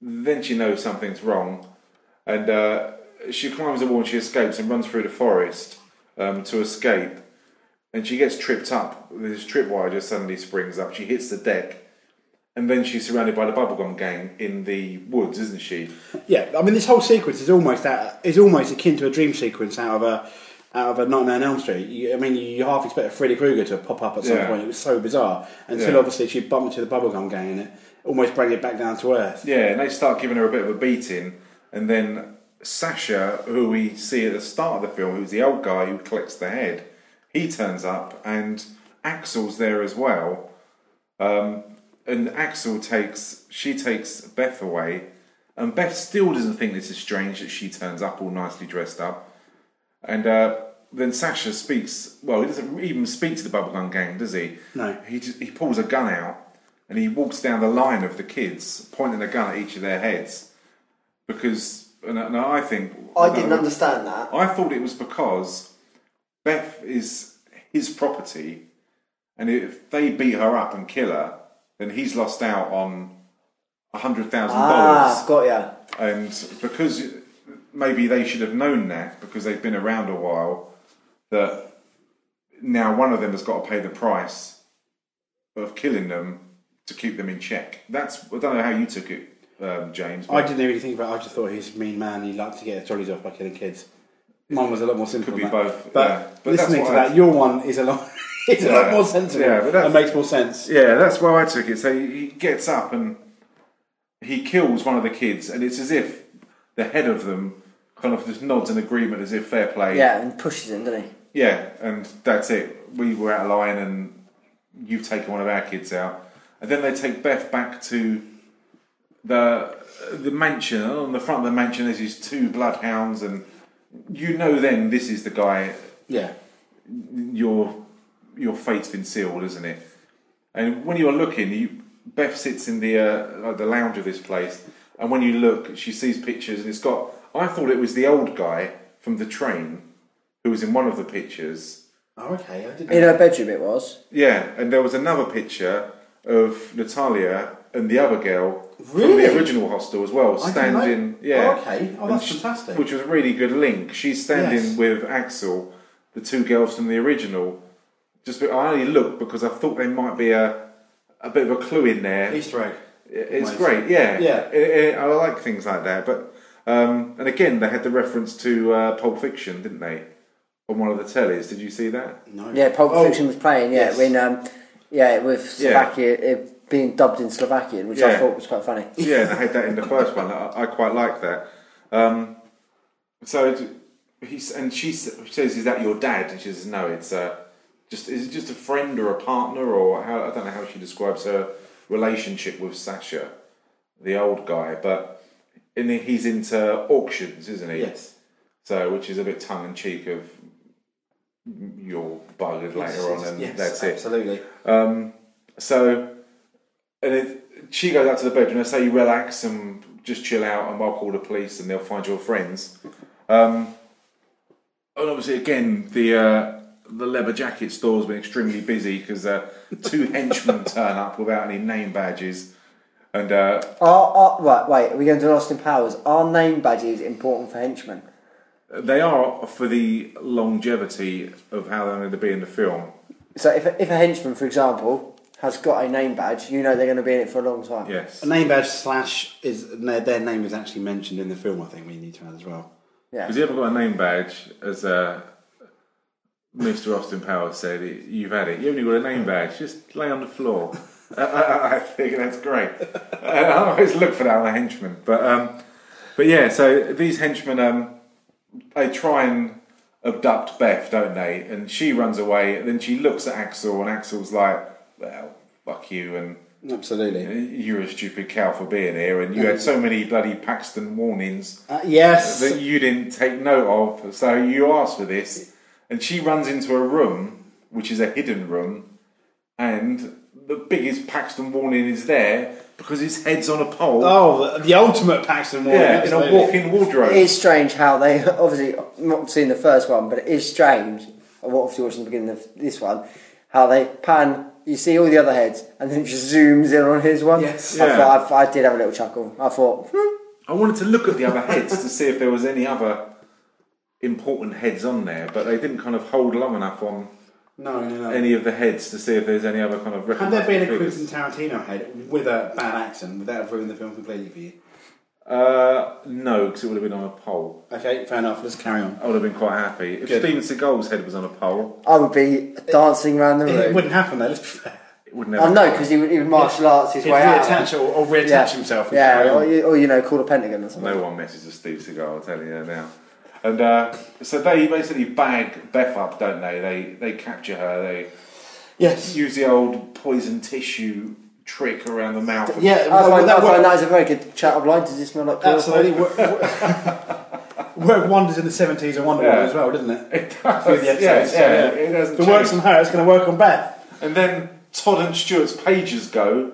Then she knows something's wrong, and uh, she climbs the wall and she escapes and runs through the forest um, to escape. And she gets tripped up. This tripwire just suddenly springs up. She hits the deck, and then she's surrounded by the bubblegum gang in the woods, isn't she? Yeah, I mean, this whole sequence is almost that is almost akin to a dream sequence out of a out of a Nightmare on Elm Street. You, I mean, you half expect Freddy Krueger to pop up at some Yeah. point. It was so bizarre until Yeah. obviously she bumped into the bubblegum gang and it almost bring it back down to earth. Yeah, and they start giving her a bit of a beating, and then Sasha, who we see at the start of the film, who's the old guy who collects the head, he turns up, and Axelle's there as well. Um, and Axelle takes, she takes Beth away, and Beth still doesn't think this is strange that she turns up all nicely dressed up. And uh, then Sasha speaks. Well, he doesn't even speak to the bubblegum gang, does he? No. He just, he pulls a gun out and he walks down the line of the kids, pointing a gun at each of their heads. Because, and, and I think I didn't understand that. I thought it was because Beth is his property, and if they beat her up and kill her, then he's lost out on a hundred thousand Ah, dollars. got ya. And because maybe they should have known that because they've been around a while, that now one of them has got to pay the price of killing them to keep them in check. That's I don't know how you took it, um, James. I didn't really think about. it. I just thought he's a mean man. He liked to get his jollies off by killing kids. Mine was a lot more simple. Could than be that. both, But, yeah. But listening to what I- that, your one is a lot. It's a lot more sensible. Yeah, but and makes more sense. Yeah, that's why I took it. So he gets up and he kills one of the kids, and it's as if the head of them kind of just nods in agreement, as if fair play. Yeah, and pushes him, doesn't he? Yeah, and that's it. We were out of line, and you've taken one of our kids out. And then they take Beth back to the the mansion. And on the front of the mansion, there's these two bloodhounds, and you know then this is the guy Yeah. your your fate's been sealed, isn't it? And when you're looking, you, Beth sits in the uh, like the lounge of this place, and when you look, she sees pictures, and it's got. I thought it was the old guy from the train who was in one of the pictures. Oh, okay. I didn't. In her bedroom, it was. Yeah, and there was another picture of Natalia and the other girl from Really? the original hostel as well, I didn't standing. know- Yeah. Oh, okay. Oh, And that's she- fantastic. Which was a really good link. She's standing Yes. with Axelle, the two girls from the original. Just I only looked because I thought there might be a a bit of a clue in there. Easter egg. It's Nice. great, yeah. Yeah. I- I I like things like that. But um, and again, they had the reference to uh, Pulp Fiction, didn't they? On one of the tellies. Did you see that? No. Yeah, Pulp Oh, Fiction was playing. Yeah, yes. when um, yeah, with Yeah. Slovakia it being dubbed in Slovakian, which I thought was quite funny. Yeah, and they had that in the first one. I, I quite like that. Um, so it- he's and she s- says, "Is that your dad?" And she says, "No, it's uh, just is it just a friend or a partner or how I don't know how she describes her relationship with Sasha, the old guy, but." In the, he's into auctions, isn't he? Yes. So, which is a bit tongue in cheek of you're buggered later on, and yes, that's it. absolutely. Um, so, and it, she goes out to the bedroom and say, you relax and just chill out, and I'll call the police and they'll find your friends. Um, and obviously, again, the uh, the leather jacket store's been extremely busy because uh, two henchmen turn up without any name badges. And uh, Are, are, right, wait, are we going to Austin Powers? Are name badges important for henchmen? they are for the longevity of how they're going to be in the film. So if a, if a henchman, for example, has got a name badge, you know they're going to be in it for a long time. Yes. A name badge slash is their, their name is actually mentioned in the film. I think we need to add as well. Yeah. Has he ever got a name badge? As uh, Mr. Austin Powers said, "You've had it. You only got a name badge. Just lay on the floor." I, I, I think that's great. I always look for that on a henchman, but um, but yeah. So these henchmen, um, they try and abduct Beth, don't they? And she runs away. And then she looks at Axelle, and Axelle's like, "Well, fuck you," and Absolutely. you're a stupid cow for being here, and you had so many bloody Paxton warnings Uh, yes. that you didn't take note of, so you asked for this. And she runs into a room, which is a hidden room, and the biggest Paxton warning is there because his head's on a pole. Oh, the, the ultimate Paxton Warning. yeah, in a absolutely. walk-in wardrobe. It is strange how they obviously not seen the first one, but it is strange. I'm obviously watching the beginning of this one, how they pan. You see all the other heads, and then it just zooms in on his one. Yes. I, Yeah. thought, I, I did have a little chuckle. I thought, hmm, I wanted to look at the other heads to see if there was any other important heads on there, but they didn't kind of hold long enough on No, no, no. any of the heads to see if there's any other kind of. Had there been a recognisable Quentin. Tarantino head with a bad accent, would that have ruined the film completely for you? Uh, no, because it would have been on a pole. Okay, fair enough. Let's carry on. I would have been quite happy if Good. Steven Seagal's head was on a pole. I would be dancing around the room. It, wouldn't happen though. Let's be fair. It would never. I know because he would, he would martial arts his He'd way out. reattach or, or reattach yeah, himself. and yeah, carry on. or you, or you know, call a pentagon or something. No one messes with Steve Seagal. I'll tell you that now. And uh, so they basically bag Beth up, don't they? They they capture her. They Yes. use the old poison tissue trick around the mouth. Yeah, I well, find, that I find that is a very good chat of line. Does it smell like? Absolutely. Worked worked wonders in the 70s and Wonder Yeah. Woman as well, didn't it? It Through the does. episodes, Yeah, so, yeah. It doesn't If it works on her, it's going to work on Beth. And then Todd and Stuart's pages go,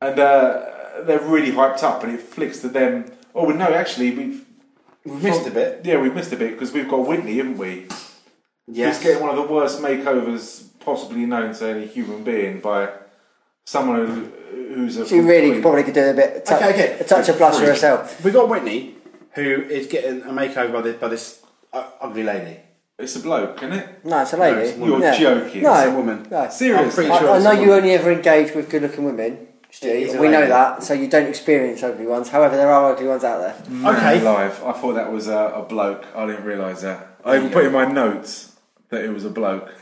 and uh, they're really hyped up, and it flicks to them. Oh well, no, actually, we've We've missed a bit. yeah, we've missed a bit because we've got Whitney, haven't we? Yes. He's getting one of the worst makeovers possibly known to any human being by someone who, who's a She really complete- probably could do a bit, a touch, Okay, okay. a touch of blush Freak. herself. We've got Whitney, who is getting a makeover by this, by this uh, ugly lady. It's a bloke, isn't it? No, it's a No, lady. it's a You're Yeah. joking. No, It's a woman. No. Seriously? I'm pretty sure I it's know a you woman. only ever engage with good-looking women, Stu. We know that, so you don't experience ugly ones. However, there are ugly ones out there. Okay. Live. I thought that was a, a bloke. I didn't realise that. I even you put in my notes that it was a bloke,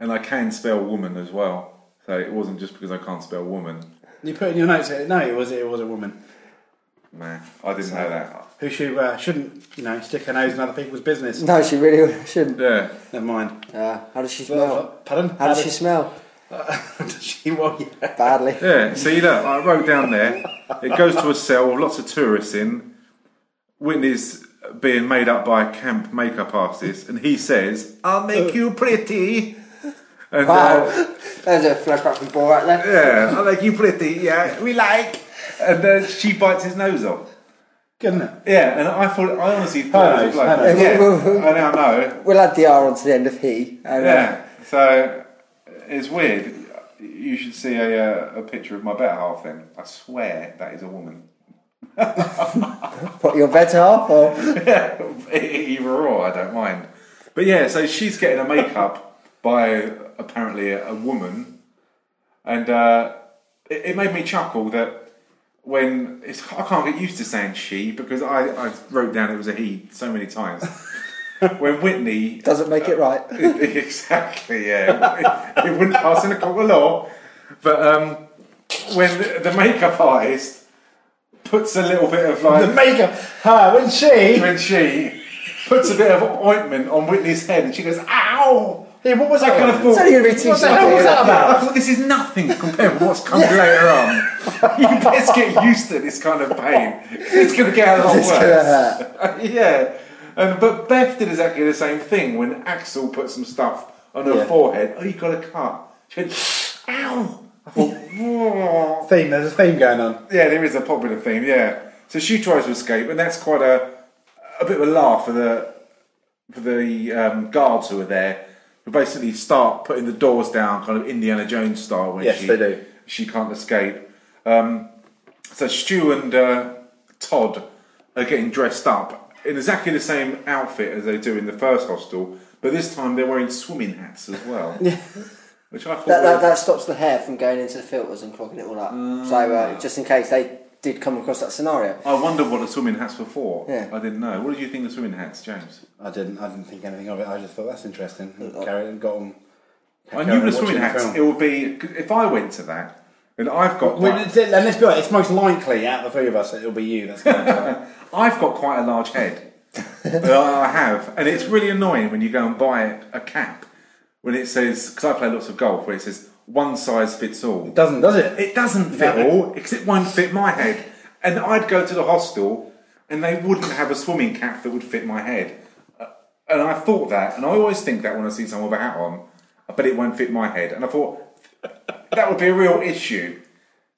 and I can spell woman as well. So it wasn't just because I can't spell woman. You put in your notes. No, it was it was a woman Man, I didn't know that. who should uh, shouldn't you know stick her nose in other people's business. No, she really shouldn't. Yeah. Never mind. Uh, how does she smell? Pardon? How does she smell? Does she? Well, yeah. Badly. Yeah, see that? I wrote down there. It goes to a cell with lots of tourists in. Whitney's being made up by a camp makeup artist, and he says, "I'll make you pretty." And Wow. uh, There's a flashback from Borat there. yeah, I'll make you pretty. Yeah, we like. And then she bites his nose off. Good, isn't it? Yeah, and I thought, I honestly thought it was a nose, her bloke. nose. Yeah, I now know. We'll add the R onto the end of he. And, uh, Yeah, so it's weird. You should see a, uh, a picture of my better half then. I swear that is a woman. what, your better half? Or? Either or, I don't mind. But yeah, so she's getting a makeup by apparently a, a woman, and uh, it, it made me chuckle that when it's, I can't get used to saying she because I, I wrote down it was a he so many times. when Whitney Doesn't make it right. exactly, yeah. It, it wouldn't pass in a court of law. But um, when the, the makeup artist puts a little bit of The makeup. Her when she. when she puts a bit of ointment on Whitney's head and she goes, "Ow!" Yeah, what was that I kind kind of of It's only going to be two What the hell was that about? I thought this is nothing compared with what's coming later on. You best get used to this kind of pain. It's going to get a lot It's worse. yeah. And, but Beth did exactly the same thing when Axelle put some stuff on her Yeah. forehead. Oh, you got a cut. She went, ow! Thought, Theme. There's a theme going on. Yeah, there is a popular theme. Yeah, so she tries to escape, and that's quite a a bit of a laugh for the for the um, guards who are there, who basically start putting the doors down, kind of Indiana Jones style. When Yes, she, they do. She can't escape. Um, so Stu and uh, Todd are getting dressed up in exactly the same outfit as they do in the first hostel, but this time they're wearing swimming hats as well. Which I thought That, that, that stops the hair from going into the filters and clogging it all up. So uh, just in case they did come across that scenario. I wondered what the swimming hats were for. Yeah. I didn't know. What did you think of the swimming hats, James? I didn't. I didn't think anything of it. I just thought that's interesting. Carry it. Got on. I knew the swimming hats. It would be 'cause if I went to that, and I've got Well, quite, it's- and let's be honest. It's most likely out of the three of us, it'll be you. That's going to I've got quite a large head. I have, and it's really annoying when you go and buy a cap when it says because I play lots of golf where it says one size fits all. It Doesn't does it? It doesn't fit No. all because it won't fit my head. And I'd go to the hostel and they wouldn't have a swimming cap that would fit my head. Uh, And I thought that, and I always think that when I see someone with a hat on, I bet it won't fit my head. And I thought that would be a real issue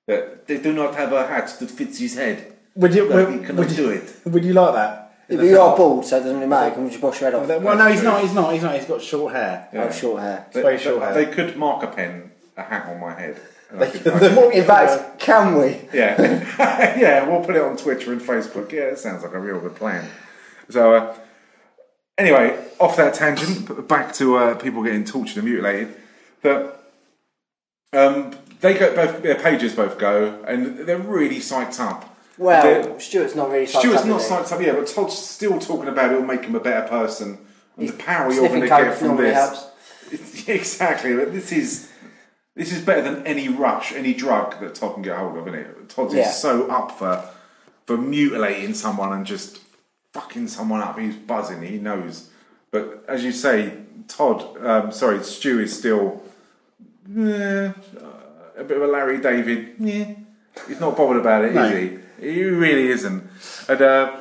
that they do not have a hat that fits his head. Would you? Would, he cannot would do you, it. would you like that? If you are bald, so it doesn't really matter. You can just wash your head off. Well, no, he's not. He's not. He's not. He's got short hair. Oh, short hair. They, very short hair. they could mark a pen a hat on my head. And I could- I In fact, can we? Yeah, yeah, we'll put it on Twitter and Facebook. Yeah, it sounds like a real good plan. So, uh, anyway, off that tangent, back to uh, people getting tortured and mutilated. That um, they go both their pages both go, and they're really psyched up. Well, They're- Stuart's not really. Stuart's not is psyched up, yeah, but Todd's still talking about it will make him a better person. And the power you're going to get coke from this. helps. exactly, but this is this is better than any rush, any drug that Todd can get hold of, isn't it? Todd Yeah. is so up for for mutilating someone and just fucking someone up. He's buzzing. He knows. But as you say, Todd, um, sorry, Stu is still eh, a bit of a Larry David. Yeah, he's not bothered about it, No. is he? He really isn't. And uh,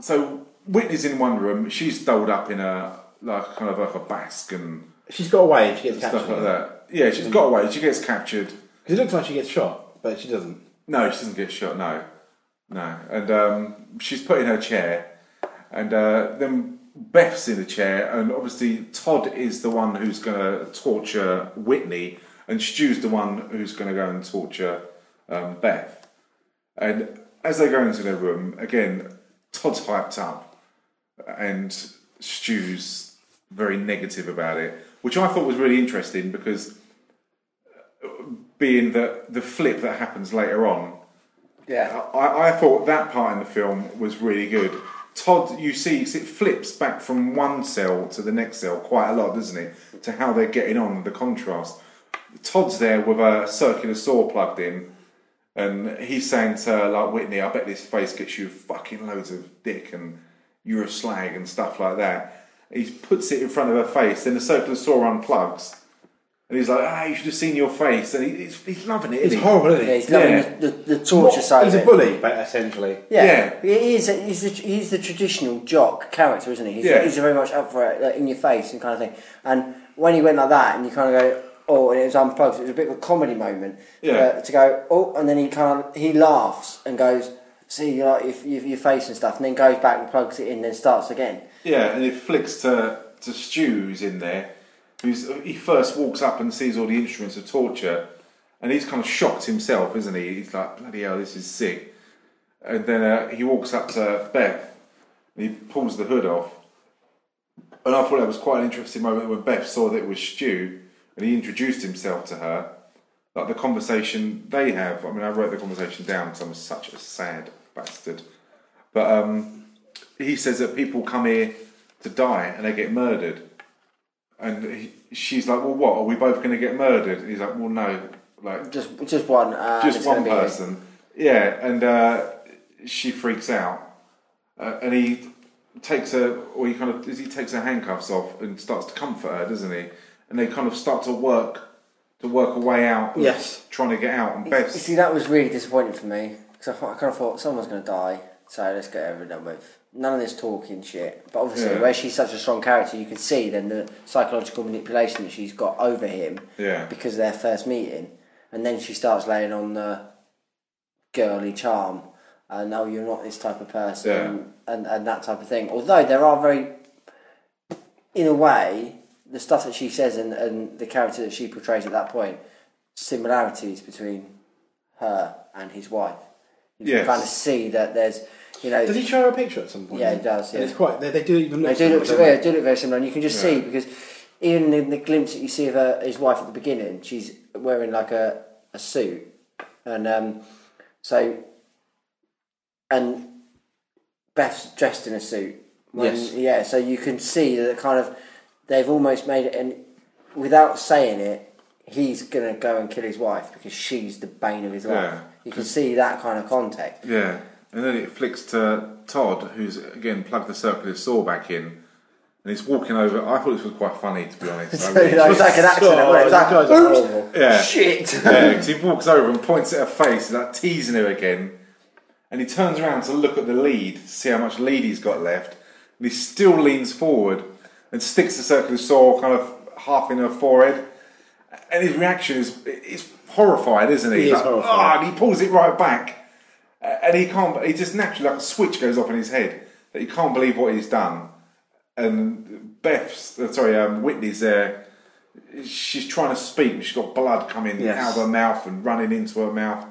so Whitney's in one room. She's doled up in a like kind of like a basque and She's got away. She gets stuff captured. like that. Yeah, she's got away. She gets captured. Because it looks like she gets shot, but she doesn't. No, she doesn't get shot. No, no. And um, she's put in her chair, and uh, then Beth's in the chair, and obviously Todd is the one who's going to torture Whitney, and Stu's the one who's going to go and torture um, Beth. And as they go into their room, again, Todd's hyped up, and Stu's very negative about it, which I thought was really interesting because being the the flip that happens later on, Yeah. I, I thought that part in the film was really good. Todd, you see, it flips back from one cell to the next cell quite a lot, doesn't it? To how they're getting on, the contrast. Todd's there with a circular saw plugged in, and he's saying to her, like Whitney, I bet this face gets you fucking loads of dick and you're a slag and stuff like that. He puts it in front of her face, then the circular saw unplugs, and he's like, ah, you should have seen your face, and he, he's, he's loving it. It's he? horrible, isn't Yeah, he's loving Yeah. the, the, the torture side He's of a bully, but essentially. Yeah, Yeah. he is. A, he's the he's the traditional jock character, isn't he? He's, Yeah. he's very much up for it, like, in your face and kind of thing. And when he went like that, and you kind of go, oh, and it was unplugged. It was a bit of a comedy moment. Yeah. uh, to go, oh, and then he kind of he laughs and goes, see, you like your, your, your face and stuff, and then goes back and plugs it in, and then starts again. Yeah, and it flicks to to Stu who's in there. Who's he first walks up and sees all the instruments of torture, and he's kind of shocked himself, isn't he? He's like, bloody hell, this is sick. And then uh, he walks up to Beth, and he pulls the hood off. And I thought that was quite an interesting moment when Beth saw that it was Stu, and he introduced himself to her. Like the conversation they have. I mean, I wrote the conversation down because I'm such a sad bastard. But um, he says that people come here to die and they get murdered. And he, she's like, "Well, what? Are we both going to get murdered?" And he's like, "Well, no, like Just just one. Uh, just one person." Yeah, and uh, she freaks out, uh, and he takes her, or he kind of he takes her handcuffs off and starts to comfort her, doesn't he? And they kind of start to work to work a way out. of Yes. trying to get out. And You see, that was really disappointing for me because I, I kind of thought someone's going to die, so let's get over and done with. None of this talking shit. But obviously, Yeah. where she's such a strong character, you can see then the psychological manipulation that she's got over him Yeah. because of their first meeting. and then she starts laying on the girly charm, and oh, you're not this type of person, and, and that type of thing. Although there are very, in a way, the stuff that she says and, and the character that she portrays at that point, similarities between her and his wife. You Yes. can kind of see that there's, you know, Does he show her a picture at some point? Yeah, he does, And yeah. it's quite. They, they do even they do look, similar, don't do look very similar, and you can just Yeah. see because even in the glimpse that you see of her, his wife at the beginning, she's wearing like a, a suit, and um, so and Beth's dressed in a suit. When, Yes. Yeah, so you can see that kind of they've almost made it, and without saying it, he's gonna go and kill his wife because she's the bane of his life. Yeah. You can see that kind of context. Yeah, and then it flicks to Todd, who's again plugged the circular saw back in, and he's walking over. I thought this was quite funny, to be honest. I really- it was like an accident. Oh, wasn't it? It was like, you guys are "Oops, horrible." yeah, shit. yeah, 'cause he walks over and points at her face, and like teasing her again, and he turns around to look at the lead to see how much lead he's got left, and he still leans forward and sticks the circular saw kind of half in her forehead, and his reaction is is horrified, isn't he? He is horrified. "Ah," and he pulls it right back. And he can't. He just naturally, like a switch goes off in his head that he can't believe what he's done. And Beth's, uh, sorry, um, Whitney's there. She's trying to speak. but She's got blood coming Yes. out of her mouth and running into her mouth.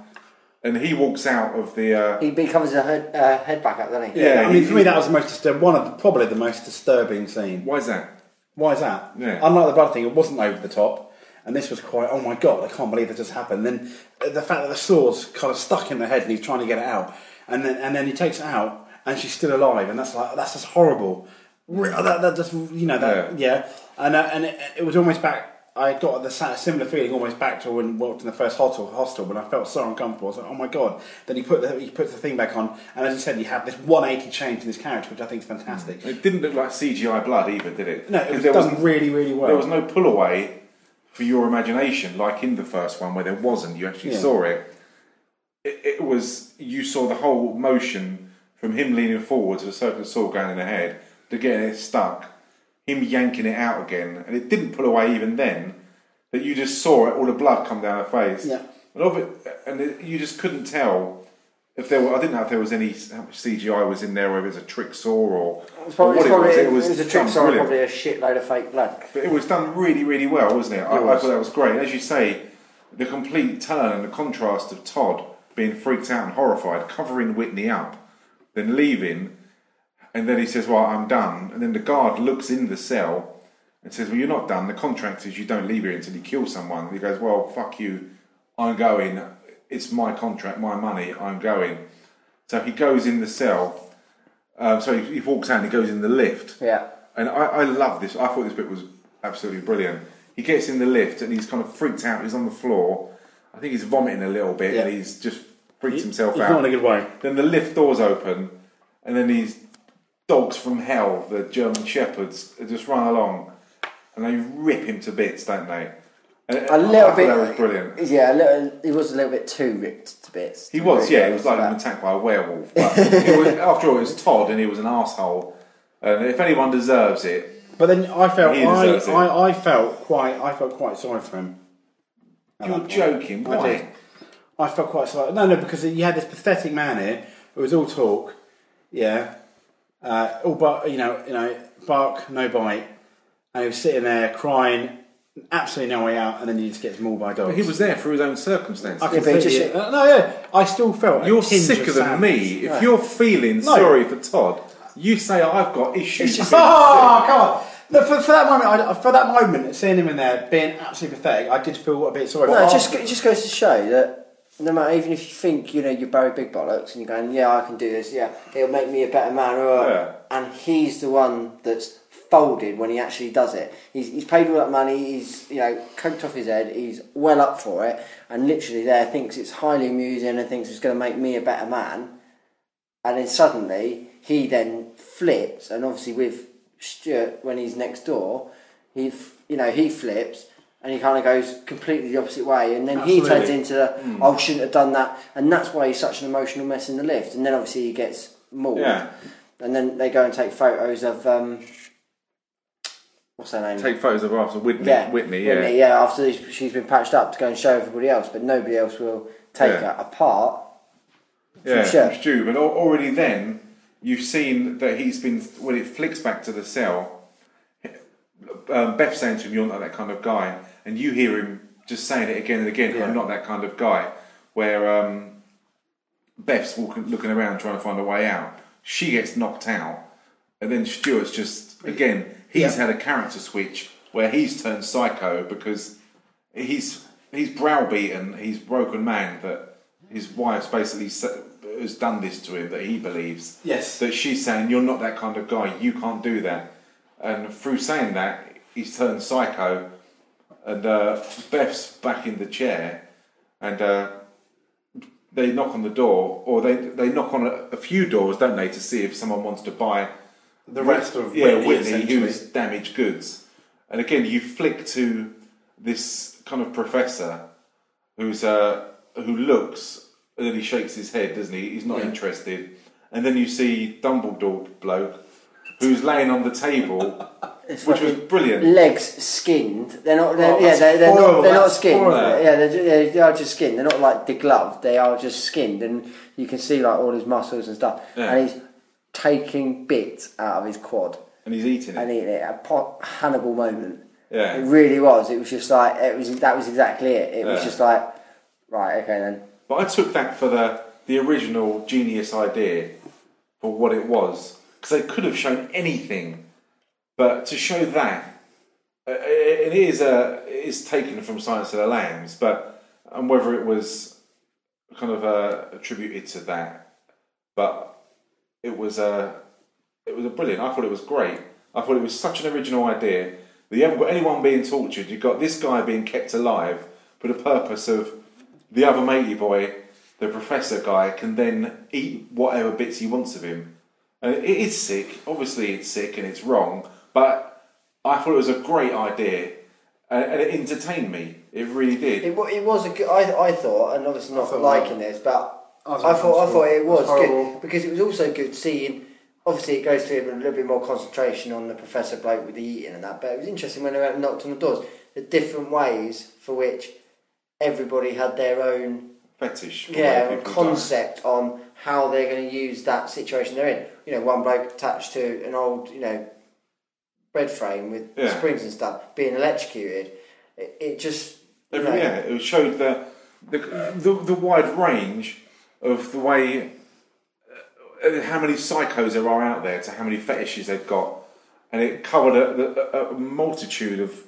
And he walks out of the. Uh, He becomes a head, uh, head back up, doesn't he? Yeah. I mean, he- for me, that was the most disturb- one of the, probably the most disturbing scene. why is that? Why is that? Yeah. Unlike the blood thing, it wasn't over the top, and this was quite. Oh my god, I can't believe that just happened. Then uh, the fact that the saw's kind of stuck in the head and he's trying to get it out, and then and then he takes it out and she's still alive, and that's like that's just horrible. Re- That, that just you know that yeah, and uh, and it, it was almost back. I got the similar feeling almost back to when I worked in the first hostel, hostel when I felt so uncomfortable. I was like, oh my god. Then he put the, he puts the thing back on, and as you said, you have this 180 change in this character, which I think is fantastic. Mm. It didn't look like CGI blood either, did it? No, it was there done wasn't- really, really well. There was no pull away for your imagination, like in the first one where there wasn't. You actually Yeah. saw it. it. It was you saw the whole motion from him leaning forward to the circular saw going in the head to getting it stuck, him yanking it out again, and it didn't pull away even then. That you just saw it, all the blood come down her face. Yeah. And of it, and it, you just couldn't tell if there were. I didn't know if there was any how much CGI was in there, whether it was a trick saw or, It's probably, or what it's it probably, was. it was, a trick saw, brilliant. probably a shitload of fake blood. But it was done really, really well, wasn't it? I, I was. thought that was great. And as you say, the complete turn and the contrast of Todd being freaked out and horrified, covering Whitney up, then leaving, and then he says, Well, I'm done. And then the guard looks in the cell and says, Well, you're not done. The contract is you don't leave here until you kill someone. And he goes, Well, fuck you. I'm going. It's my contract, my money. I'm going. So he goes in the cell. Um, so he, he walks out and he goes in the lift. Yeah. And I, I love this. I thought this bit was absolutely brilliant. He gets in the lift and he's kind of freaked out. He's on the floor. I think he's vomiting a little bit Yeah. and he's just freaked himself He's out. not in a good way. Then the lift doors open and then these dogs from hell, the German shepherds, just run along and they rip him to bits, don't they? And A little bit. That was brilliant. Yeah, a little, he was a little bit too ripped to bits. He was, yeah. He was like an attacked by a werewolf. But it was, after all, it was Todd, and he was an asshole. And if anyone deserves it, But then I felt I. I, I felt quite I felt quite sorry for him. you're that point. joking. I Why? did. I felt quite sorry. No, no, because you had this pathetic man here. It was all talk, yeah. Uh, all but you know, you know, bark, no bite, and he was sitting there crying, absolutely no way out, and then he just gets mauled by dogs. He was there for his own circumstances. I Yeah, but he completely, just- uh, no, yeah, I still felt You're tinge sicker of than sadness. me. If Yeah. you're feeling No. sorry for Todd, you say I've got issues. with Oh, come on! No, for, for that moment, I, for that moment, seeing him in there being absolutely pathetic, I did feel a bit sorry. No, for it just, it just goes to show that no matter, even if you think, you know, you're Barry Big Bollocks and you're going, yeah, I can do this, yeah, it'll make me a better man, Yeah. and he's the one that's folded when he actually does it. He's, he's paid all that money, he's, you know, coked off his head, he's well up for it, and literally there thinks it's highly amusing and thinks it's going to make me a better man, and then suddenly he then flips, and obviously with Stuart when he's next door, he, you know, he flips and he kind of goes completely the opposite way, and then he turns into the, oh, shouldn't have done that, and that's why he's such an emotional mess in the lift, and then obviously he gets mauled, Yeah. and then they go and take photos of um, what's her name? take photos of her after Whitney. yeah, Whitney, yeah. Whitney, yeah. After she's- she's been patched up to go and show everybody else, but nobody else will take Yeah. her apart. Yeah, Sure. from Stu. But already then, you've seen that he's been when it flicks back to the cell. Um, Beth saying to him, "You're not that kind of guy," and you hear him just saying it again and again. Yeah. I'm not that kind of guy. Where um, Beth's walking, looking around trying to find a way out. She gets knocked out, and then Stuart's just again. He's Yeah. had a character switch where he's turned psycho because he's he's browbeaten, he's broken man that his wife's basically has done this to him that he believes. Yes. That she's saying you're not that kind of guy. You can't do that. And through saying that, he's turned psycho. And uh, Beth's back in the chair, and uh, they knock on the door, or they they knock on a, a few doors, don't they, to see if someone wants to buy The rest of yeah, Whitney, Whitney, who's damaged goods. And again, you flick to this kind of professor who's uh, who looks, and then he shakes his head, doesn't he? He's not Yeah. interested. And then you see Dumbledore bloke who's laying on the table, It's which was brilliant. Legs skinned. They're not. They're, Oh, yeah, that's they're, they're horrible, not. They're not that's skinned. horrible. Yeah, they're, ju- they are just skinned. They're not like degloved. They are just skinned, and you can see like all his muscles and stuff. Yeah. And he's taking bits out of his quad And he's eating it. and eating it. A pot, Hannibal moment. Yeah. It really was. It was just like it was. That was exactly it. It was Yeah. just like, right, okay then. But I took that for the the original genius idea for what it was because they could have shown anything, but to show that uh, it is a it is taken from Silence of the Lambs, but and whether it was kind of uh, attributed to that, but it was a it was a brilliant. I thought it was great. I thought it was such an original idea. that You haven't got anyone being tortured. You've got this guy being kept alive for the purpose of the other matey boy, the professor guy, can then eat whatever bits he wants of him. And it is sick. Obviously, it's sick and it's wrong. But I thought it was a great idea, and, and it entertained me. It really did. It, it was a good. I, I thought, and obviously not thought- liking this, but I I thought I thought it was It was good because it was also good seeing. Obviously, it goes through a little bit more concentration on the professor bloke with the eating and that. But it was interesting when they went and knocked on the doors, the different ways for which everybody had their own Fetish. yeah where people concept on how they're going to use that situation they're in. You know, one bloke attached to an old you know bed frame with Yeah. springs and stuff being electrocuted. It, it just you know, yeah, it showed the, the the the wide range of the way uh, how many psychos there are out there to how many fetishes they've got, and it covered a, a, a multitude of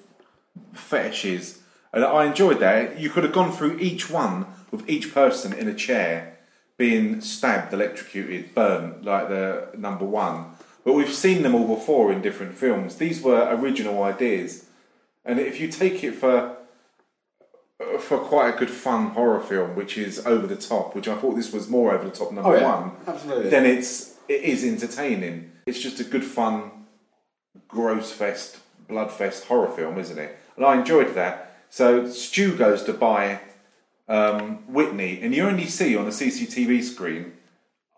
fetishes, and I enjoyed that. You could have gone through each one with each person in a chair being stabbed, electrocuted, burnt, like the number one. But we've seen them all before in different films. These were original ideas, and if you take it for for quite a good fun horror film, which is over the top, which I thought this was more over the top number Oh, yeah. one. Absolutely. Then it's it is entertaining. It's just a good fun, gross fest, blood fest horror film, isn't it? And I enjoyed that. So Stu goes to buy um, Whitney, and you only see on the CCTV screen.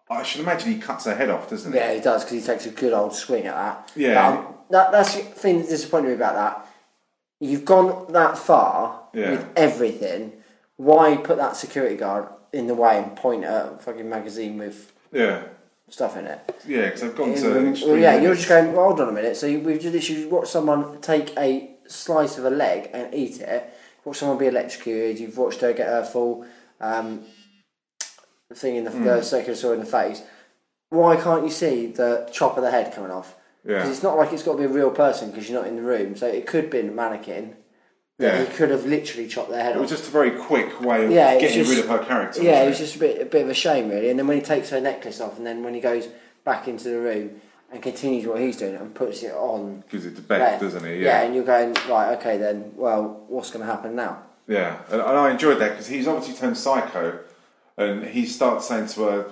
I should imagine he cuts her head off, doesn't he? Yeah, he does because he takes a good old swing at that. Yeah. Um, that that's the thing that disappointed me about that. You've gone that far Yeah. with everything. Why put that security guard in the way and point at a fucking magazine with Yeah, stuff in it? yeah, because I've gone to Um, well, yeah, you're just going. Well, hold on a minute. So you, we've just watched someone take a slice of a leg and eat it. Watched someone be electrocuted. You've watched her get her full um, thing in the, Hmm. the circular saw in the face. Why can't you see the chop of the head coming off? Because Yeah. it's not like it's got to be a real person because you're not in the room. So it could be a mannequin. Yeah. He could have literally chopped their head off. It was off. just a very quick way of Yeah, getting just- rid of her character. Yeah, it was just a bit, a bit of a shame, really. And then when he takes her necklace off, and then when he goes back into the room and continues what he's doing and puts it on gives it to Beth, Beth. doesn't he? Yeah. yeah, and you're going right. Okay, then. Well, what's going to happen now? Yeah, and, and I enjoyed that because he's obviously turned psycho, and he starts saying to her,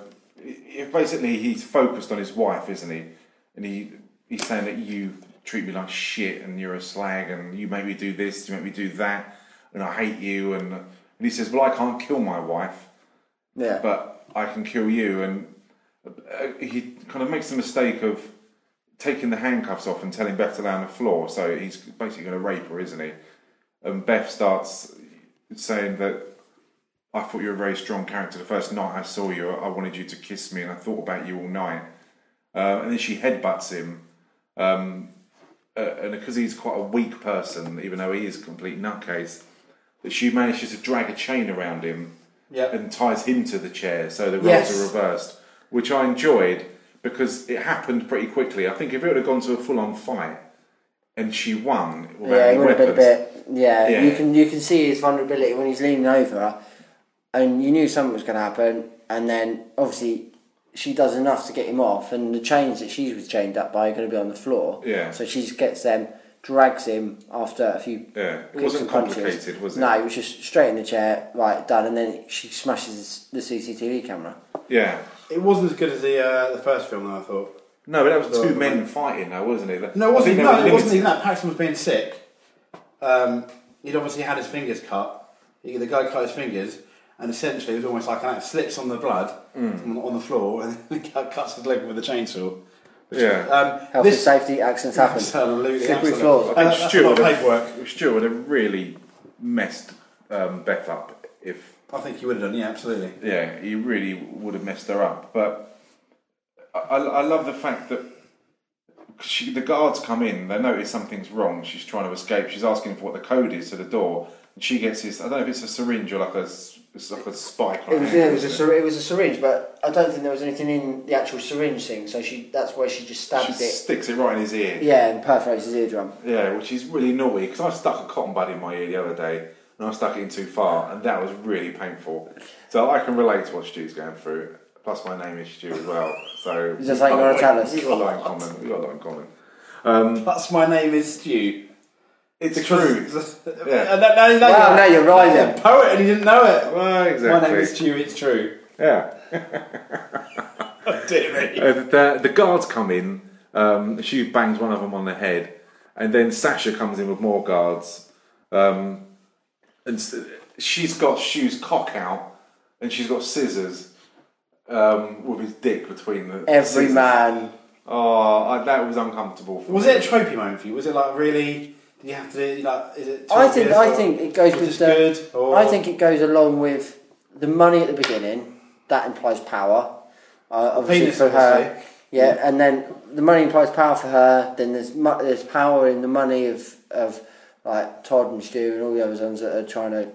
basically he's focused on his wife, isn't he? And he he's saying that you treat me like shit, and you're a slag, and you make me do this, you make me do that, and I hate you, and and he says, well, I can't kill my wife, Yeah, but I can kill you, and uh, he kind of makes the mistake of taking the handcuffs off and telling Beth to lay on the floor. So he's basically going to rape her, isn't he? And Beth starts saying that I thought you were a very strong character. The first night I saw you, I wanted you to kiss me, and I thought about you all night. Uh, and then she headbutts him, um, uh, and because he's quite a weak person, even though he is a complete nutcase, that she manages to drag a chain around him Yeah. and ties him to the chair, so the roles Yes. are reversed, which I enjoyed because it happened pretty quickly. I think if it would have gone to a full-on fight and she won Yeah, it would have been a bit. Yeah, Yeah. you can you can see his vulnerability when he's leaning over, and you knew something was going to happen, and then obviously she does enough to get him off, and the chains that she was chained up by are going to be on the floor. Yeah. So she just gets them, drags him after a few. Yeah, it wasn't punches. complicated, was it? No, it was just straight in the chair, right, done, and then she smashes the CCTV camera. yeah. It wasn't as good as the uh, the first film, though. I thought. No, but that was The- two men fighting, though, wasn't it? No, it wasn't. think they No, it wasn't even that. Paxton was being sick. Um, he'd obviously had his fingers cut. He, the guy cut his fingers, and essentially it was almost like that slips on the blood Mm. on, on the floor, and then he cuts his leg with a chainsaw. Yeah. Um, Health this, and safety, accidents happen. Absolutely, Slippery absolutely. floors. I Uh, think that's Stuart lot would, of have, Stuart would have really messed um, Beth up if I think he would have done. Yeah, absolutely. yeah, he really would have messed her up. But I, I I love the fact that she, the guards come in, they notice something's wrong. She's trying to escape. She's asking for what the code is to the door, and she gets this. I don't know if it's a syringe or like a it's like a spike. on It was, her yeah, it, was a, isn't syr- it was a syringe, but I don't think there was anything in the actual syringe thing. So she that's where she just stabs it. sticks it right in his ear. Yeah, and perforates his eardrum. Yeah, which is really naughty because I stuck a cotton bud in my ear the other day and I stuck it in too far, and that was really painful. So I can relate to what Stu's going through. Plus, my name is Stu as well, so Is that something you wanna tell us? We've got a lot in common. We've got a lot in common. That's my name is Stu. It's true. Yeah. No, no, no, Wow, now you're rhyming. a poet, and he didn't know it. Well, My name is Stu. It's true. Yeah. Dear me. Uh, the, the guards come in. Um, she bangs one of them on the head, and then Sasha comes in with more guards. Um, and s- she's got shoes cock out, and she's got scissors um, with his dick between the Every scissors. man. Oh, I, that was uncomfortable. For Was me. it a tropey moment for you? Was it like really? Did you have to do like? Is it? I think I think it goes with the. good? Or I think it goes along with the money at the beginning. That implies power. Uh, obviously Penis, for her. obviously. Yeah, and then the money implies power for her. Then there's mu- there's power in the money of of like Todd and Stu and all the other ones that are trying to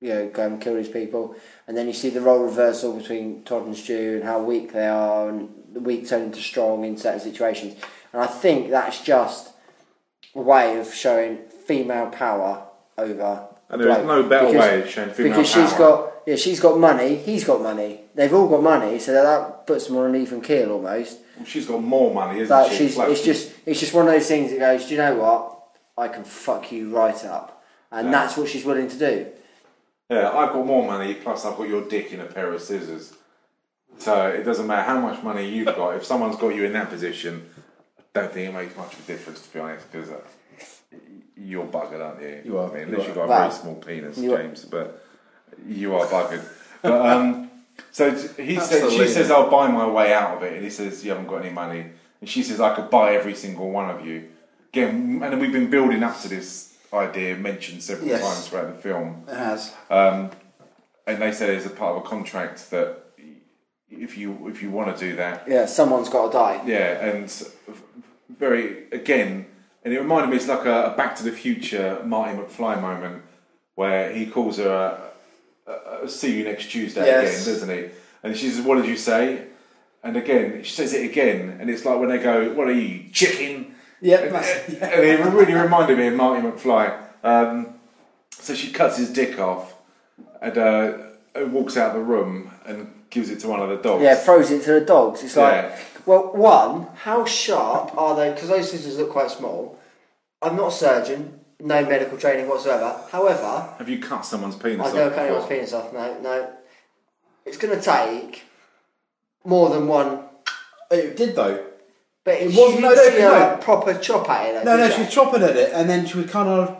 you know go and kill these people. And then you see the role reversal between Todd and Stu and how weak they are, and the weak turn into strong in certain situations. And I think that's just a way of showing female power over. And there is no better Because- way of showing female power. because she's got yeah she's got money he's got money they've all got money so that puts them on an even keel almost She's got more money, isn't but she? she's it's just it's just one of those things that goes do you know what I can fuck you right up and Yeah. that's what she's willing to do Yeah, I've got more money, plus I've got your dick in a pair of scissors. So it doesn't matter how much money you've got. If someone's got you in that position, I don't think it makes much of a difference, to be honest, because uh, you're buggered, aren't you? You are, I mean, you unless are. you've got a Wow. very small penis, You are. James, but you are buggered. but um, so he says, she says, "I'll buy my way out of it," and he says, "You haven't got any money," and she says, "I could buy every single one of you." Again, and we've been building up to this idea, mentioned several Yes. times throughout the film. it has. Um, and they said as a part of a contract that if you if you want to do that, yeah someone's got to die yeah, and very again, and it reminded me it's like a, a Back to the Future Marty McFly moment where he calls her a, a, a "See you next Tuesday" Yes. again, doesn't he? And she says, "What did you say?" And again, she says it again, and it's like when they go, "What are you, chicken?" Yeah, and, and it really reminded me of Marty McFly. Um, so she cuts his dick off and uh, walks out of the room and gives it to one of the dogs. yeah throws it to the dogs it's like Yeah. well one how sharp are they because those scissors look quite small I'm not a surgeon no medical training whatsoever however Have you cut someone's penis off? I've never cut anyone's penis off. No, no. It's going to take more than one. It did though. But it wasn't. no, No, no, see no. a proper chop at it. Though, No, no, did she you? was chopping at it, and then she was kind of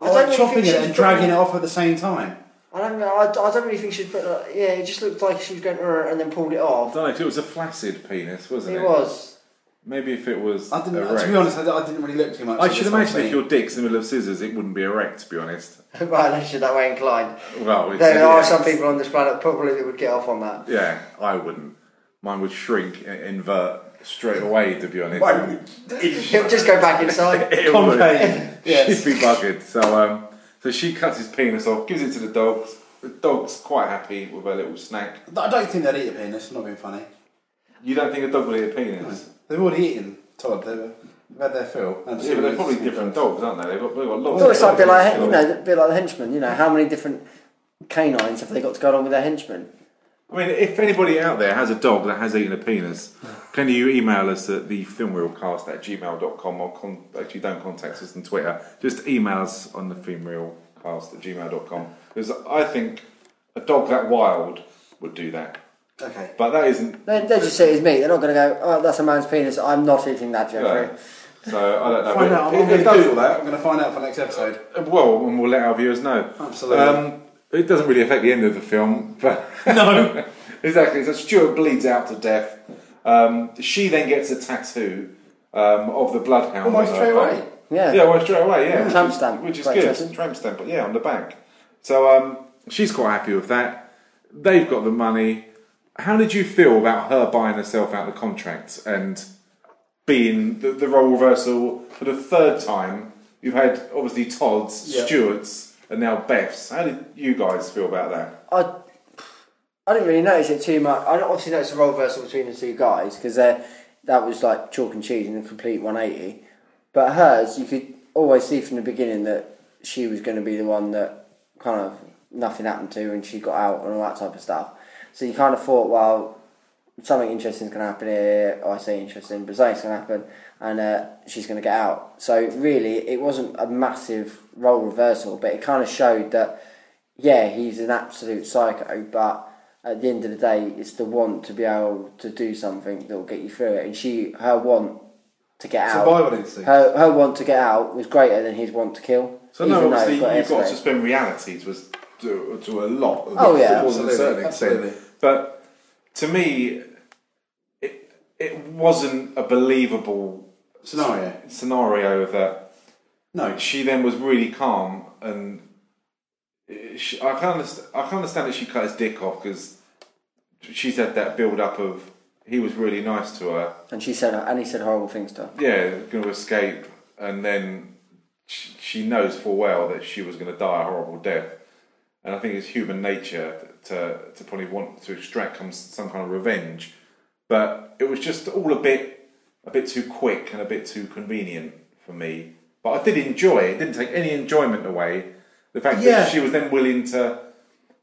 I don't like really chopping think she it was and dragging putting- it off at the same time. I don't know. I, I don't really think she put. putting. Yeah, it just looked like she was going "Rrr," and then pulled it off. I don't know if it was a flaccid penis, wasn't it? It was. Maybe if it was I didn't. erect. To be honest, I, I didn't really look too much. I at should this whole imagine if scene. your dick's in the middle of scissors, it wouldn't be erect. To be honest. well, unless you're that way inclined. Well, it's, There are some people on this planet probably that would get off on that. Yeah, I wouldn't. Mine would shrink, and invert straight away. To be honest. Why- He'll just go back inside. It would. Concave. Yes. She'd be buggered. So, um, so she cuts his penis off, gives it to the dogs. The dog's quite happy with her little snack. I don't think they'd eat a penis. Not being funny. You don't think a dog will eat a penis? They've already eaten. Todd. They've, they've had their fill. And Yeah, but they're probably different dogs, aren't they? They've got, they've got lots. Well, it's of like a bit like, you know, a bit like the henchman. You know, how many different canines have they got to go along with their henchmen? I mean, if anybody out there has a dog that has eaten a penis, can you email us at the filmreelcast at gmail.com or con- actually don't contact us on Twitter. Just email us on the filmreelcast at gmail.com. Because I think a dog that wild would do that. Okay. But that isn't. They, they just say it's as meat. They're not going to go, oh, that's a man's penis. I'm not eating that, Jeffrey. No. So I don't know. Find out. I'm going to does- Google that. I'm going to find out for next episode. Well, and we'll let our viewers know. Absolutely. Um, it doesn't really affect the end of the film, but No. exactly. So Stuart bleeds out to death. Um, she then gets a tattoo um, of the bloodhound. Almost on her straight back. away. Yeah. Yeah, well, straight away. Yeah, Tramp Which is- stamp. which is Quite good. interesting. Tramp stamp, but yeah, on the back. So um, she's quite happy with that. They've got the money. How did you feel about her buying herself out of the contract and being the, the role reversal for the third time? You've had obviously Todd's, Yeah. Stuart's, and now Beth's. How did you guys feel about that? I, I didn't really notice it too much. I obviously noticed the role reversal between the two guys because that was like chalk and cheese and a complete 180. But hers, you could always see from the beginning that she was going to be the one that kind of nothing happened to and she got out and all that type of stuff. So you kind of thought, well, something interesting is going to happen here. I say interesting, but something's going to happen, and uh, she's going to get out. So really, it wasn't a massive role reversal, but it kind of showed that yeah, he's an absolute psycho, but at the end of the day, it's the want to be able to do something that will get you through it. And she, her want to get out, Survival instinct. her her want to get out was greater than his want to kill. So no, even though obviously it got you've got to escalated. suspend realities was to, to a lot. Of Oh, it, yeah. more than a Absolutely, certain extent. absolutely. But to me, it it wasn't a believable Scenario. scenario that No. she then was really calm and she, I can understand. I can understand that she cut his dick off because she's had that build up of he was really nice to her. And she said, and he said horrible things to her. Yeah, going to escape, and then she, she knows full well that she was going to die a horrible death. And I think it's human nature to to probably want to extract some, some kind of revenge, but it was just all a bit a bit too quick and a bit too convenient for me. But I did enjoy it. It didn't take any enjoyment away. The fact Yeah. that she was then willing to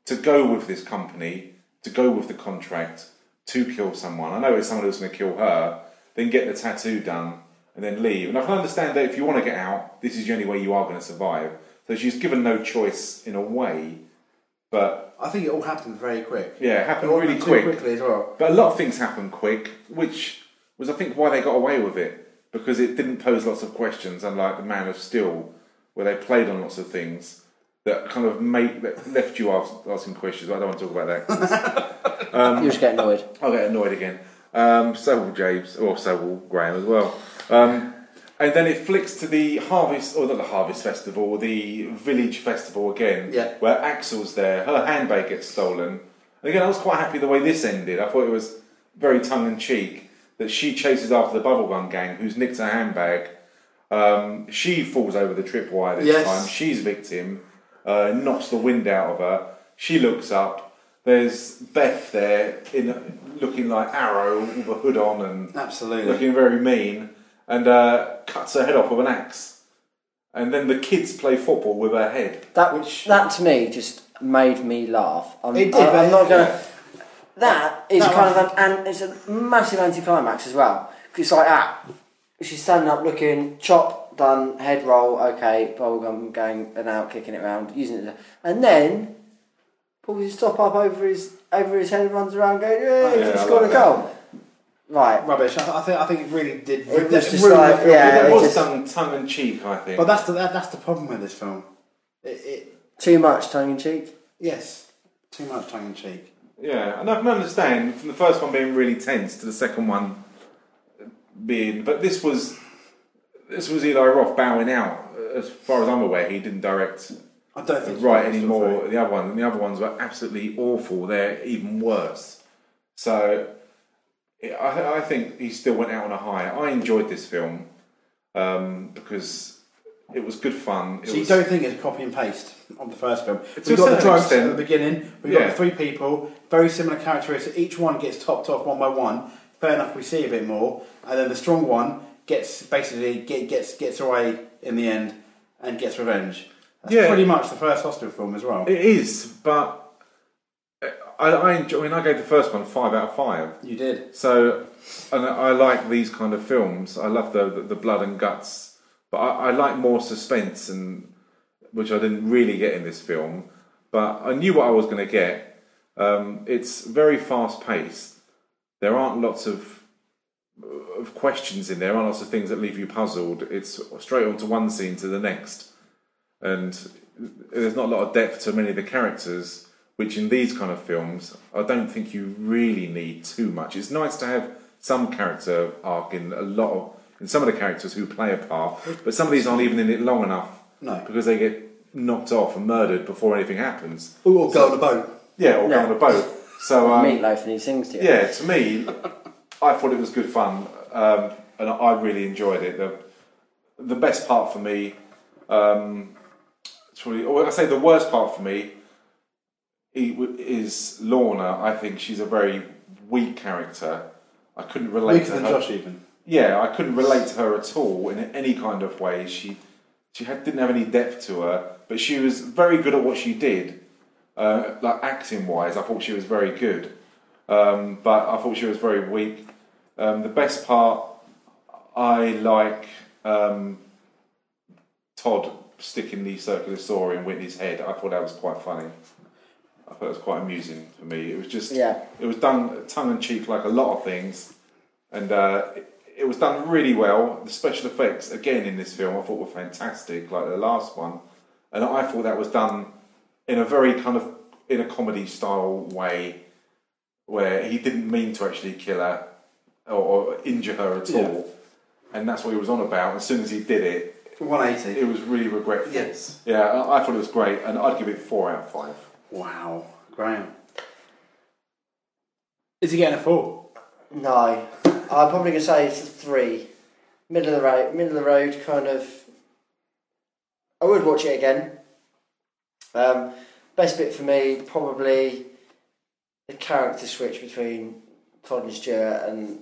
to go with this company, to go with the contract, to kill someone. I know it's someone who's going to kill her, then get the tattoo done, and then leave. And I can understand that if you want to get out, this is the only way you are going to survive. So she's given no choice in a way, but I think it all happened very quick. yeah, it It happened all really quick. quickly as well. But a lot of things happened quick, which was, I think, why they got away with it because it didn't pose lots of questions, unlike the Man of Steel, where they played on lots of things that kind of made that left you ask, asking questions. But I don't want to talk about that. Um, you just get annoyed. I'll get annoyed again. Um, so will James, or so will Graham as well. Um, and then it flicks to the harvest, or not the harvest festival, the village festival again, Yeah. where Axelle's there. Her handbag gets stolen. And again, I was quite happy the way this ended. I thought it was very tongue in cheek that she chases after the bubblegum gang, who's nicked her handbag. Um, she falls over the tripwire this Yes. time. She's victim. Uh, knocks the wind out of her. She looks up. There's Beth there, in looking like Arrow with a hood on and Absolutely. looking very mean, and uh, cuts her head off with an axe. And then the kids play football with her head. That Which- that to me just made me laugh. I'm, It did, I, but- am not gonna. That is That kind one- of an, and it's a massive anticlimax as well. 'Cause it's like that. She's standing up, looking chop done, head roll, okay, bubblegum going and out, kicking it around, using it, and then pulls his top up over his over his head and runs around going, yeah, Yeah, he's I scored like a goal. Right. Rubbish. I, I think. I think it really did. It was just ruin the like, film. yeah, But it it was just- done tongue in cheek, I think. But that's the that, that's the problem with this film. It, it Too much tongue in cheek. yes, too much tongue in cheek. Yeah, and I can understand from the first one being really tense to the second one being. But this was this was Eli Roth bowing out. As far as I'm aware, he didn't direct I don't think right anymore. The other ones, and the other ones were absolutely awful. They're even worse. So I, I think he still went out on a high. I enjoyed this film um, because it was good fun. It So you was, don't think it's copy and paste of the first film? We got the drugs extent. at the beginning. We Yeah. got the three people, very similar characteristics. Each one gets topped off one by one. Fair enough, we see a bit more, and then the strong one gets basically get, gets gets away in the end and gets revenge. That's Yeah. pretty much the first Hostel film as well. It is, but I, I enjoy. I mean, I gave the first one five out of five. You did. So, and I like these kind of films. I love the the, the blood and guts, but I, I like more suspense, and which I didn't really get in this film. But I knew what I was going to get. Um, it's very fast paced. There aren't lots of of questions in there. There aren't lots of things that leave you puzzled. It's straight on to one scene to the next, and there's not a lot of depth to many of the characters. Which in these kind of films, I don't think you really need too much. It's nice to have some character arc in a lot of in some of the characters who play a part, but some of these aren't even in it long enough No. because they get knocked off and murdered before anything happens. Or go on a boat. Yeah, or go Yeah. on a boat. So um, Meat Loaf and he sings to you. yeah, to me, I thought it was good fun, um, and I really enjoyed it. The the best part for me, um, probably, or I say the worst part for me, is Lorna. I think she's a very weak character. I couldn't relate Weaker to than her. Josh even. Yeah, I couldn't relate to her at all in any kind of way. She she had, didn't have any depth to her, but she was very good at what she did. Uh, like acting wise, I thought she was very good, um, but I thought she was very weak. Um, the best part, I like um, Todd sticking the circular saw in Whitney's head. I thought that was quite funny. I thought it was quite amusing for me. It was just Yeah. it was done tongue in cheek like a lot of things, and uh, it, it was done really well. The special effects again in this film I thought were fantastic, like the last one, and I thought that was done in a very kind of in a comedy style way, where he didn't mean to actually kill her or, or injure her at Yeah. all, and that's what he was on about. As soon as he did it, 180. it was really regretful. Yes. Yeah, I, I thought it was great, and I'd give it four out of five. Wow. Graham. Is he getting a four? No, I'm probably gonna say it's a three. Middle of the road, middle of the road, kind of. I would watch it again. Um, best bit for me probably the character switch between Todd and Stuart and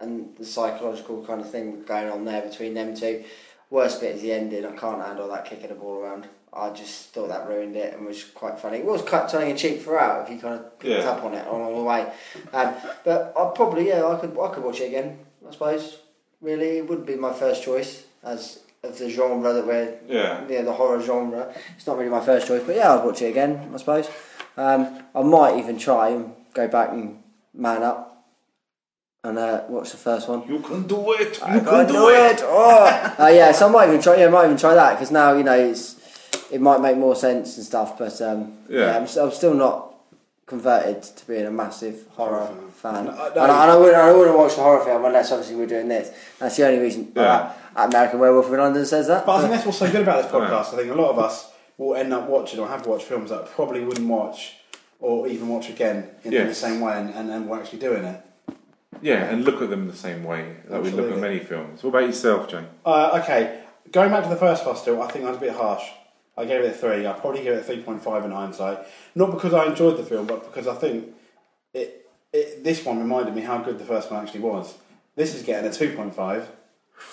and the psychological kind of thing going on there between them two. Worst bit is the ending. I can't handle that kicking the ball around. I just thought that ruined it and was quite funny. It was cut tongue in cheek throughout if you kind of picked Yeah. up on it along the way. Um, but I probably yeah I could I could watch it again. I suppose really it would be my first choice as of the genre that we're Yeah. yeah the horror genre. It's not really my first choice, but yeah I'd watch it again. I suppose um, I might even try and go back and man up and uh, watch the first one. You can do it. You I can can't do, do it. it. Oh, uh, yeah. So I might even try. Yeah, I might even try that because now you know it's it might make more sense and stuff. But um, Yeah. yeah, I'm, s- I'm still not converted to being a massive horror fan. No, I- and, I, and I wouldn't, I wouldn't watch the horror film unless obviously we're doing this. That's the only reason. Yeah. Uh, American Werewolf in London says that. But I think that's what's so good about this Right. podcast. I think a lot of us will end up watching or have watched films that probably wouldn't watch or even watch again in, in the Yes. same way and, and, and we're actually doing it. Yeah, and look at them the same way that we look at Absolutely. many films. What about yourself, Jane? Uh, okay, going back to the first hostel, I think I was a bit harsh. I gave it a three. I'd probably give it a three point five in hindsight. Not because I enjoyed the film, but because I think it, it this one reminded me how good the first one actually was. This is getting a two point five.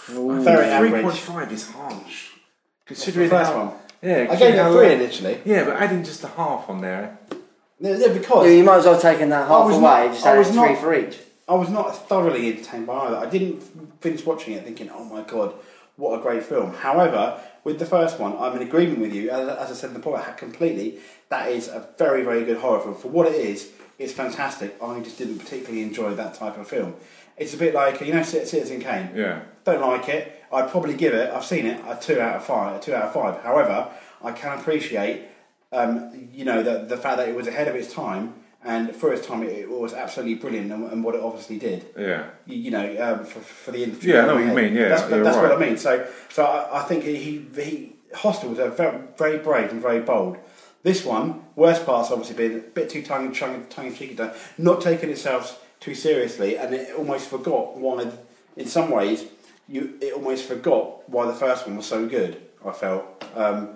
Very average. five is harsh. The Considering first how, one. Yeah, I gave considering it a three initially. Yeah, but adding just a half on there. Eh? Yeah, yeah, because Yeah, you might as well have taken that half away. not- just I add was three not- for each. I was not thoroughly entertained by either. I didn't finish watching it thinking, oh my god, what a great film. However, with the first one, I'm in agreement with you. As, as I said before, I had completely. That is a very, very good horror film. For what it is, it's fantastic. I just didn't particularly enjoy that type of film. It's a bit like, you know, Citizen Kane. Yeah. Don't like it. I'd probably give it. I've seen it. A two out of five. A two out of five. However, I can appreciate, um, you know, the the fact that it was ahead of its time and for its time, it, it was absolutely brilliant, and, and what it obviously did. Yeah. You, you know, um, for, for the industry. Yeah, I know what you mean, yeah, that's, that's what I mean. So, so I, I think he, he Hostel was a very, very brave and very bold. This one, worst part's obviously been a bit too tongue tongue tongue in cheeky, done, not taking itself too seriously, and it almost forgot why. In some ways, you it almost forgot why the first one was so good. I felt, um,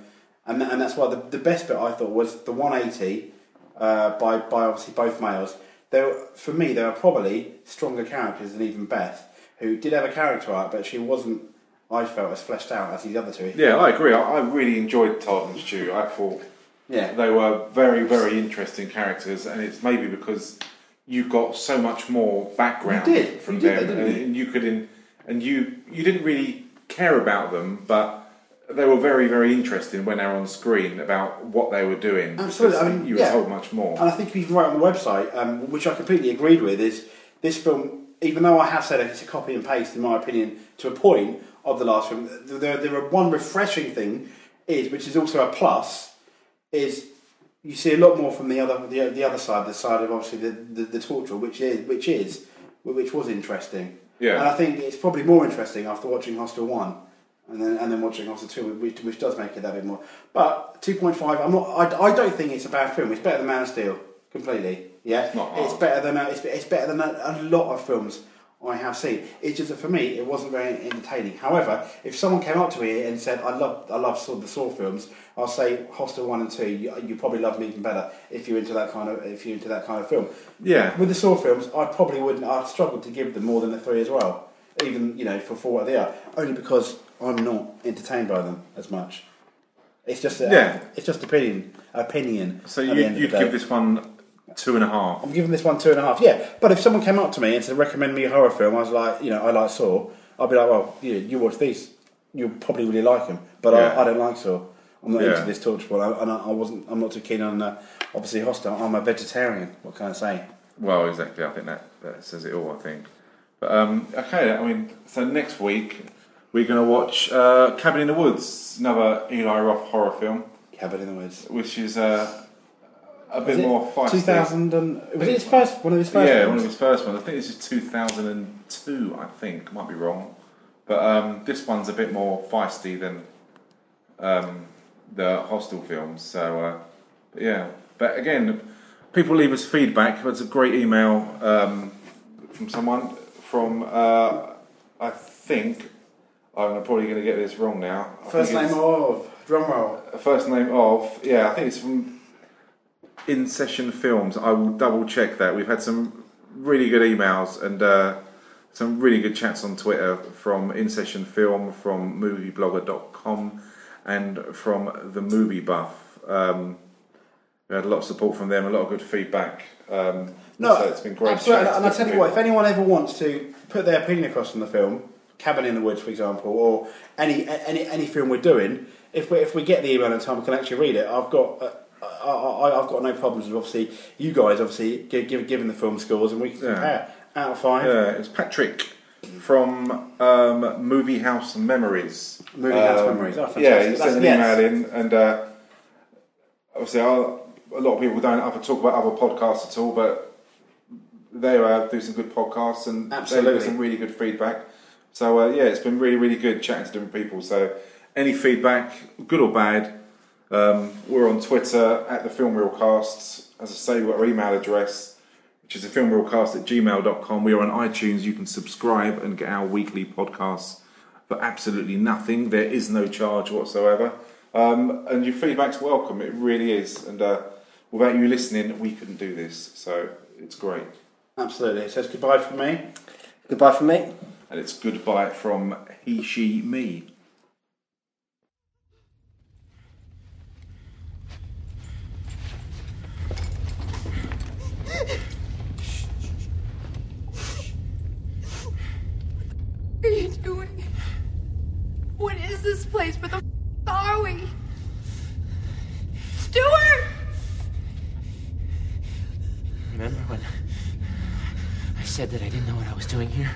and and that's why the, the best bit I thought was the 180 uh, by by obviously both males. There, for me, there are probably stronger characters than even Beth, who did have a character arc, but she wasn't. I felt as fleshed out as the other two. Yeah, I agree. I, I really enjoyed and Stu. I thought Yeah. they were very, very interesting characters, and it's maybe because you got so much more background You did. from You did, them, didn't and, you? and you could in, and you you didn't really care about them, but they were very, very interesting when they were on screen about what they were doing. Absolutely, I mean, you were yeah. told much more. And I think even right on the website, um, which I completely agreed with, is this film, even though I have said it's a copy and paste, in my opinion, to a point of the last film, there, there are one refreshing thing is, which is also a plus, is you see a lot more from the other the, the other side, the side of obviously the, the, the torture, which is which is which was interesting. Yeah. And I think it's probably more interesting after watching Hostel One. And then, and then watching Hostel 2, which, which does make it that bit more. But 2.5, I'm not, I, I don't think it's a bad film. It's better than Man of Steel, completely. Yeah, It's not It's better than it's, it's better than a, a lot of films I have seen. It's just that for me, it wasn't very entertaining. However, if someone came up to me and said, "I love, I love Saw, the Saw films," I'll say Hostel one and two. You, you probably love them even better if you're into that kind of if you're into that kind of film. Yeah. With the Saw films, I probably wouldn't. I'd struggle to give them more than a three as well. Even you know for, for what they are, only because I'm not entertained by them as much. It's just a, Yeah. It's just opinion. Opinion. So you, you'd give this one two and a half. I'm giving this one two and a half. Yeah, but if someone came up to me and said recommend me a horror film, I was like, you know, I like Saw. I'd be like, well, you, you watch these, you'll probably really like them. But Yeah. I, I don't like Saw. I'm not Yeah. into this torture porn, and I, I wasn't. I'm not too keen on uh, obviously Hostel. I'm a vegetarian. What can I say? Well, exactly. I think that, that says it all. I think. But um, okay, I mean, so next week we're going to watch uh, Cabin in the Woods, another Eli Roth horror film, Cabin in the Woods. which is uh, a bit it more feisty. 2000 and was it his first one of his first yeah, films? one of his first ones. I think this is 2002. I think might be wrong, but um, this one's a bit more feisty than um, the Hostel films. So uh, but yeah, but again, people leave us feedback. There's a great email um, from someone from uh, I think I'm probably going to get this wrong now. I First name of drum roll. First name of yeah, I think it's from In Session Films. I will double check that. We've had some really good emails and uh, some really good chats on Twitter from In Session Film, from MovieBlogger.com, and from the Movie Buff. Um, we had a lot of support from them, a lot of good feedback. Um, No, so it's been great. Absolutely, and I tell you what, if anyone ever wants to put their opinion across on the film, Cabin in the Woods, for example, or any any any film we're doing, if we if we get the email in time, we can actually read it. I've got. Uh, I, I, I've got no problems with obviously you guys obviously give, give, giving the film scores and we can Yeah. out of five. Yeah, it's Patrick from um, Movie House Memories. Movie House Um, Memories. Oh, yeah, he sent an That's- email in, and uh, obviously, I'll, a lot of people don't ever talk about other podcasts at all, but they uh, do some good podcasts and they Absolutely. give some really good feedback. So uh, yeah, it's been really, really good chatting to different people. So any feedback, good or bad, um, we're on Twitter at the Film Reelcast. As I say, we've got our email address, which is the filmreelcast at gmail.com. We are on iTunes. You can subscribe and get our weekly podcasts for absolutely nothing. There is no charge whatsoever. Um, and your feedback's welcome. It really is. And uh, without you listening, we couldn't do this. So it's great. Absolutely. It says goodbye from me. Goodbye from me. And it's goodbye from he, she, me. What are you doing? What is this place? Where the f- are we? Stuart! Remember when I said that I didn't know what I was doing here?